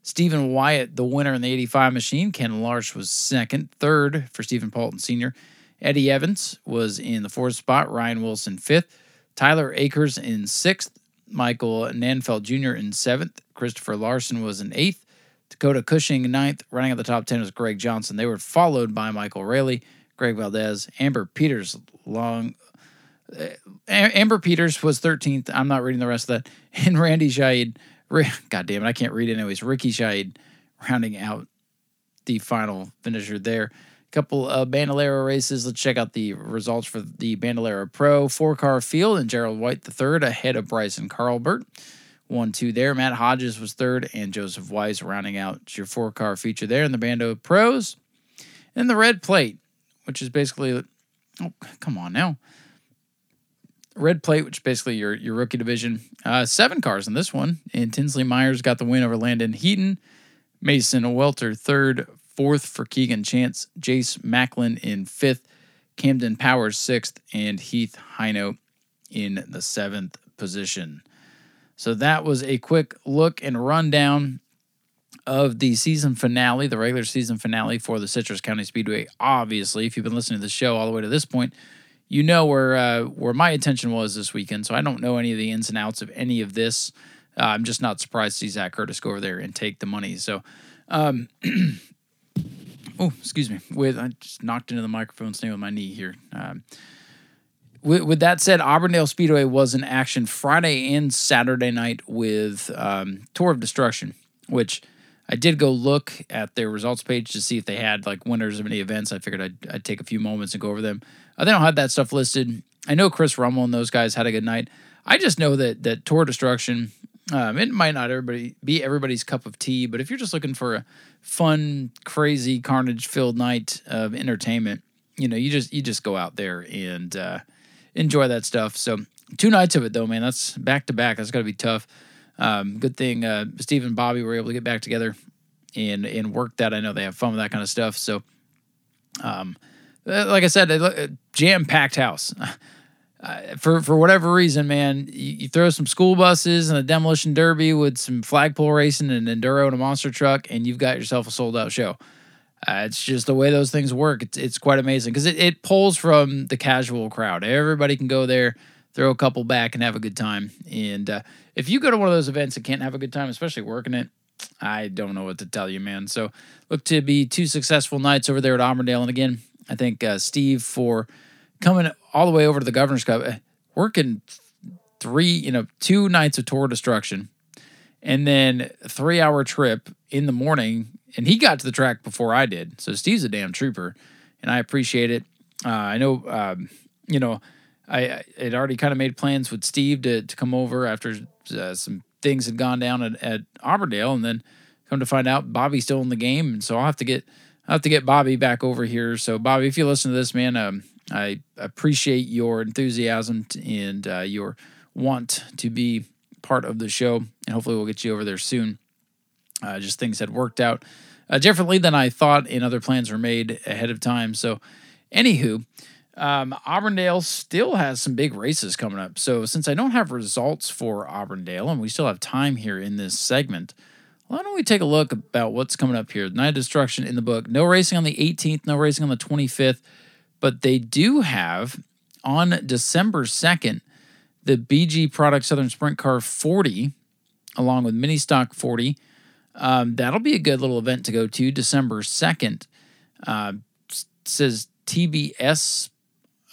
Speaker 3: Stephen Wyatt, the winner in the 85 machine. Ken Larch was second. Third for Stephen Paulton Sr. Eddie Evans was in the fourth spot. Ryan Wilson fifth. Tyler Akers in sixth. Michael Nanfeld Jr. in seventh. Christopher Larson was in eighth. Dakota Cushing ninth. Running at the top 10 was Greg Johnson. They were followed by Michael Rayleigh, Greg Valdez, Amber Peters, Long eh, Amber Peters was 13th. I'm not reading the rest of that. <laughs> And Randy Shahid, <laughs> God damn it, I can't read it anyways. Ricky Shahid rounding out the final finisher there. A couple of Bandolero races. Let's check out the results for the Bandolero Pro four car field and Gerald White the third ahead of Bryson Carlbert. One, two there. Matt Hodges was third, and Joseph Weiss rounding out your four car feature there in the Bando Pros. And the red plate, which is basically, oh, come on now red plate, which basically your your rookie division. Uh, seven cars in this one, and Tinsley Myers got the win over Landon Heaton. Mason Welter third, fourth for Keegan Chance, Jace Macklin in fifth, Camden Powers sixth, and Heath Hino in the seventh position. So that was a quick look and rundown of the season finale, the regular season finale for the Citrus County Speedway. Obviously, if you've been listening to the show all the way to this point, you know where uh, where my attention was this weekend. So I don't know any of the ins and outs of any of this. Uh, I'm just not surprised to see Zach Curtis go over there and take the money. So, um, <clears throat> oh, excuse me. With I just knocked into the microphone stand with my knee here. Um, with, with, that said, Auburndale Speedway was in action Friday and Saturday night with um, Tour of Destruction, which I did go look at their results page to see if they had like winners of any events. I figured I'd, I'd take a few moments and go over them. Uh, they don't have that stuff listed. I know Chris Rummel and those guys had a good night. I just know that that Tour Destruction, um, it might not everybody be everybody's cup of tea, but if you're just looking for a fun, crazy, carnage-filled night of entertainment, you know, you just you just go out there and uh, enjoy that stuff. So two nights of it though, man. That's back to back. That's got to be tough. Um, good thing uh, Steve and Bobby were able to get back together and and work that. I know they have fun with that kind of stuff. So, um, uh, like I said, uh, jam packed house. <laughs> Uh, for for whatever reason, man, you, you, throw some school buses and a demolition derby with some flagpole racing and an enduro and a monster truck, and you've got yourself a sold out show. Uh, it's just the way those things work. It's it's quite amazing because it, it pulls from the casual crowd. Everybody can go there, throw a couple back, and have a good time. And uh, if you go to one of those events and can't have a good time, especially working it, I don't know what to tell you, man. So look to be two successful nights over there at Auburndale. And again, I thank uh, Steve for coming all the way over to the Governor's Cup, uh, working three, you know, two nights of tour destruction, and then three hour trip in the morning. And he got to the track before I did. So Steve's a damn trooper, and I appreciate it. Uh, I know, um, you know, I, had already kind of made plans with Steve to, to come over after uh, some things had gone down at, at Auburndale, and then come to find out Bobby's still in the game, and so I'll have to get I'll have to get Bobby back over here. So Bobby, if you listen to this, man, um, I appreciate your enthusiasm and uh, your want to be part of the show, and hopefully we'll get you over there soon. Uh, just things had worked out uh, differently than I thought, and other plans were made ahead of time. So, anywho, um, Auburndale still has some big races coming up. So, since I don't have results for Auburndale, and we still have time here in this segment, why don't we take a look about what's coming up here? Night of Destruction in the book. No racing on the 18th, no racing on the 25th, but they do have on December 2nd the BG Product Southern Sprint Car 40, along with Mini Stock 40. Um, that'll be a good little event to go to December 2nd. Uh, says TBS.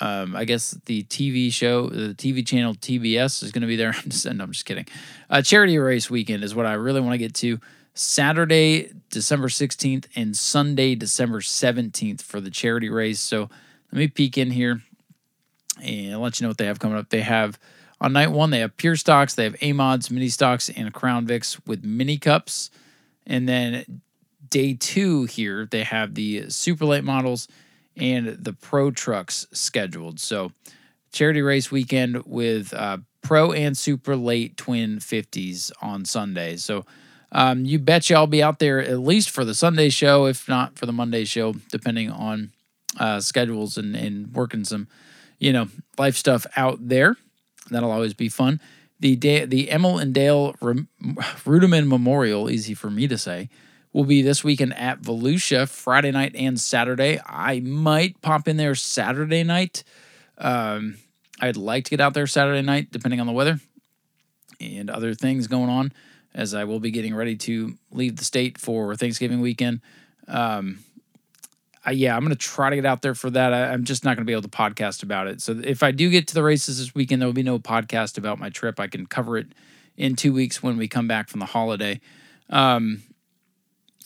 Speaker 3: Um, I guess the TV show, the TV channel TBS is going to be there. <laughs> I'm just, no, I'm just kidding. Uh, charity race weekend is what I really want to get to. Saturday, December 16th, and Sunday, December 17th for the charity race. So let me peek in here and let you know what they have coming up. They have on night one, they have pure stocks, they have AMODs, mini stocks, and Crown Vics with mini cups. And then day two here, they have the super late models and the pro trucks scheduled. So charity race weekend with uh, pro and super late twin 50s on Sunday. So um, you betcha I'll be out there at least for the Sunday show, if not for the Monday show, depending on uh, schedules and, and working some, you know, life stuff out there. That'll always be fun. The day, the Emil and Dale Reutimann Memorial, easy for me to say, will be this weekend at Volusia, Friday night and Saturday. I might pop in there Saturday night. Um, I'd like to get out there Saturday night, depending on the weather and other things going on, as I will be getting ready to leave the state for Thanksgiving weekend. Um, I, yeah, I'm going to try to get out there for that. I, am just not going to be able to podcast about it. So if I do get to the races this weekend, there will be no podcast about my trip. I can cover it in two weeks when we come back from the holiday. Um,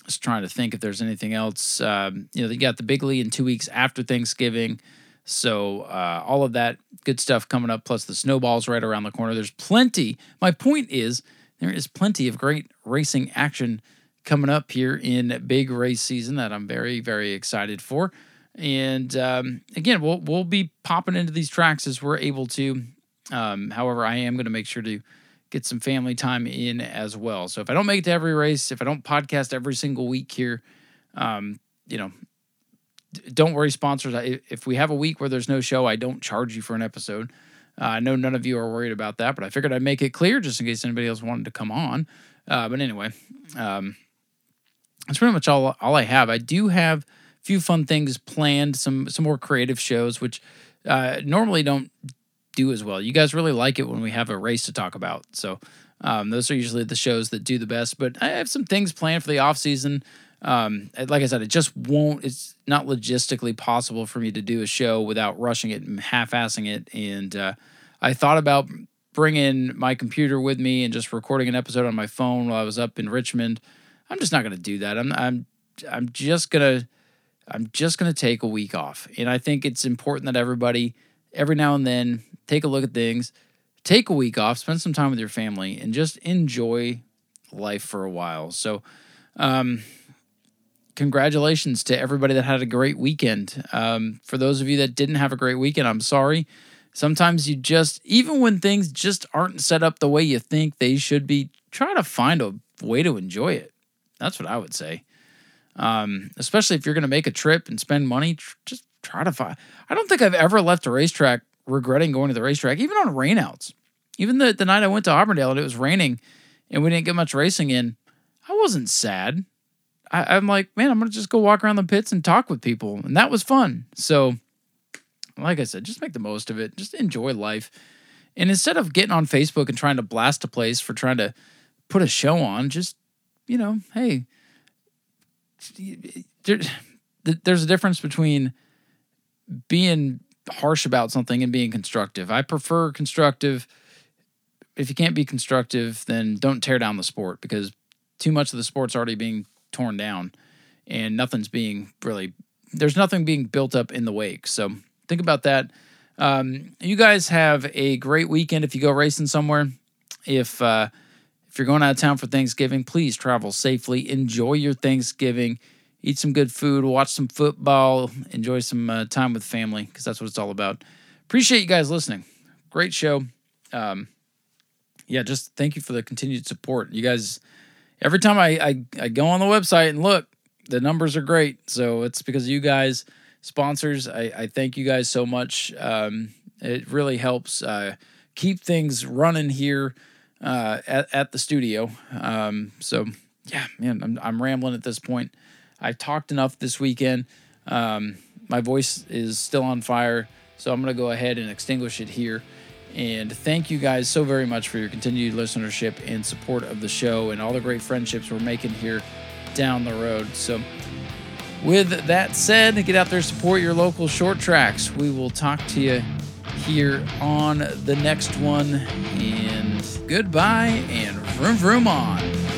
Speaker 3: just trying to think if there's anything else. Um, you know, you got the Bigly in two weeks after Thanksgiving. So uh, all of that good stuff coming up, plus the snowballs right around the corner. There's plenty. My point is there is plenty of great racing action coming up here in big race season that I'm very, very excited for. And um, again, we'll we'll be popping into these tracks as we're able to. Um, however, I am going to make sure to get some family time in as well. So if I don't make it to every race, if I don't podcast every single week here, um, you know, don't worry, sponsors. If we have a week where there's no show, I don't charge you for an episode. Uh, I know none of you are worried about that, but I figured I'd make it clear just in case anybody else wanted to come on. Uh, but anyway, um, that's pretty much all all I have. I do have a few fun things planned, some some more creative shows, which uh, normally don't do as well. You guys really like it when we have a race to talk about, so um, those are usually the shows that do the best. But I have some things planned for the off season. Um, like I said, it just won't. It's not logistically possible for me to do a show without rushing it and half-assing it. And uh, I thought about bringing my computer with me and just recording an episode on my phone while I was up in Richmond. I'm just not going to do that. I'm I'm I'm just gonna I'm just gonna take a week off, and I think it's important that everybody every now and then take a look at things, take a week off, spend some time with your family, and just enjoy life for a while. So, um, congratulations to everybody that had a great weekend. Um, for those of you that didn't have a great weekend, I'm sorry. Sometimes you just, even when things just aren't set up the way you think they should be, try to find a way to enjoy it. That's what I would say. Um, especially if you're going to make a trip and spend money, just try to find. I don't think I've ever left a racetrack regretting going to the racetrack, even on rainouts. Even the, the night I went to Auburndale and it was raining and we didn't get much racing in, I wasn't sad. I, I'm like, man, I'm going to just go walk around the pits and talk with people. And that was fun. So, like I said, just make the most of it. Just enjoy life. And instead of getting on Facebook and trying to blast a place for trying to put a show on, just, you know, hey, there, there's a difference between being harsh about something and being constructive. I prefer constructive if you can't be constructive, then don't tear down the sport because too much of the sport's already being torn down and nothing's being really there's nothing being built up in the wake. So think about that. Um, you guys have a great weekend if you go racing somewhere. If uh, if you're going out of town for Thanksgiving, please travel safely. Enjoy your Thanksgiving. Eat some good food. Watch some football. Enjoy some uh, time with family because that's what it's all about. Appreciate you guys listening. Great show. Um, yeah, just thank you for the continued support. You guys, every time I, I, I go on the website and look, the numbers are great. So it's because you guys, sponsors. I, I thank you guys so much. Um, it really helps uh, keep things running here uh, at, at the studio. Um, so yeah, man, I'm, I'm rambling at this point. I've talked enough this weekend. Um, my voice is still on fire, so I'm going to go ahead and extinguish it here. And thank you guys so very much for your continued listenership and support of the show and all the great friendships we're making here down the road. So, with that said, get out there, support your local short tracks. We will talk to you here on the next one. And goodbye and vroom vroom on.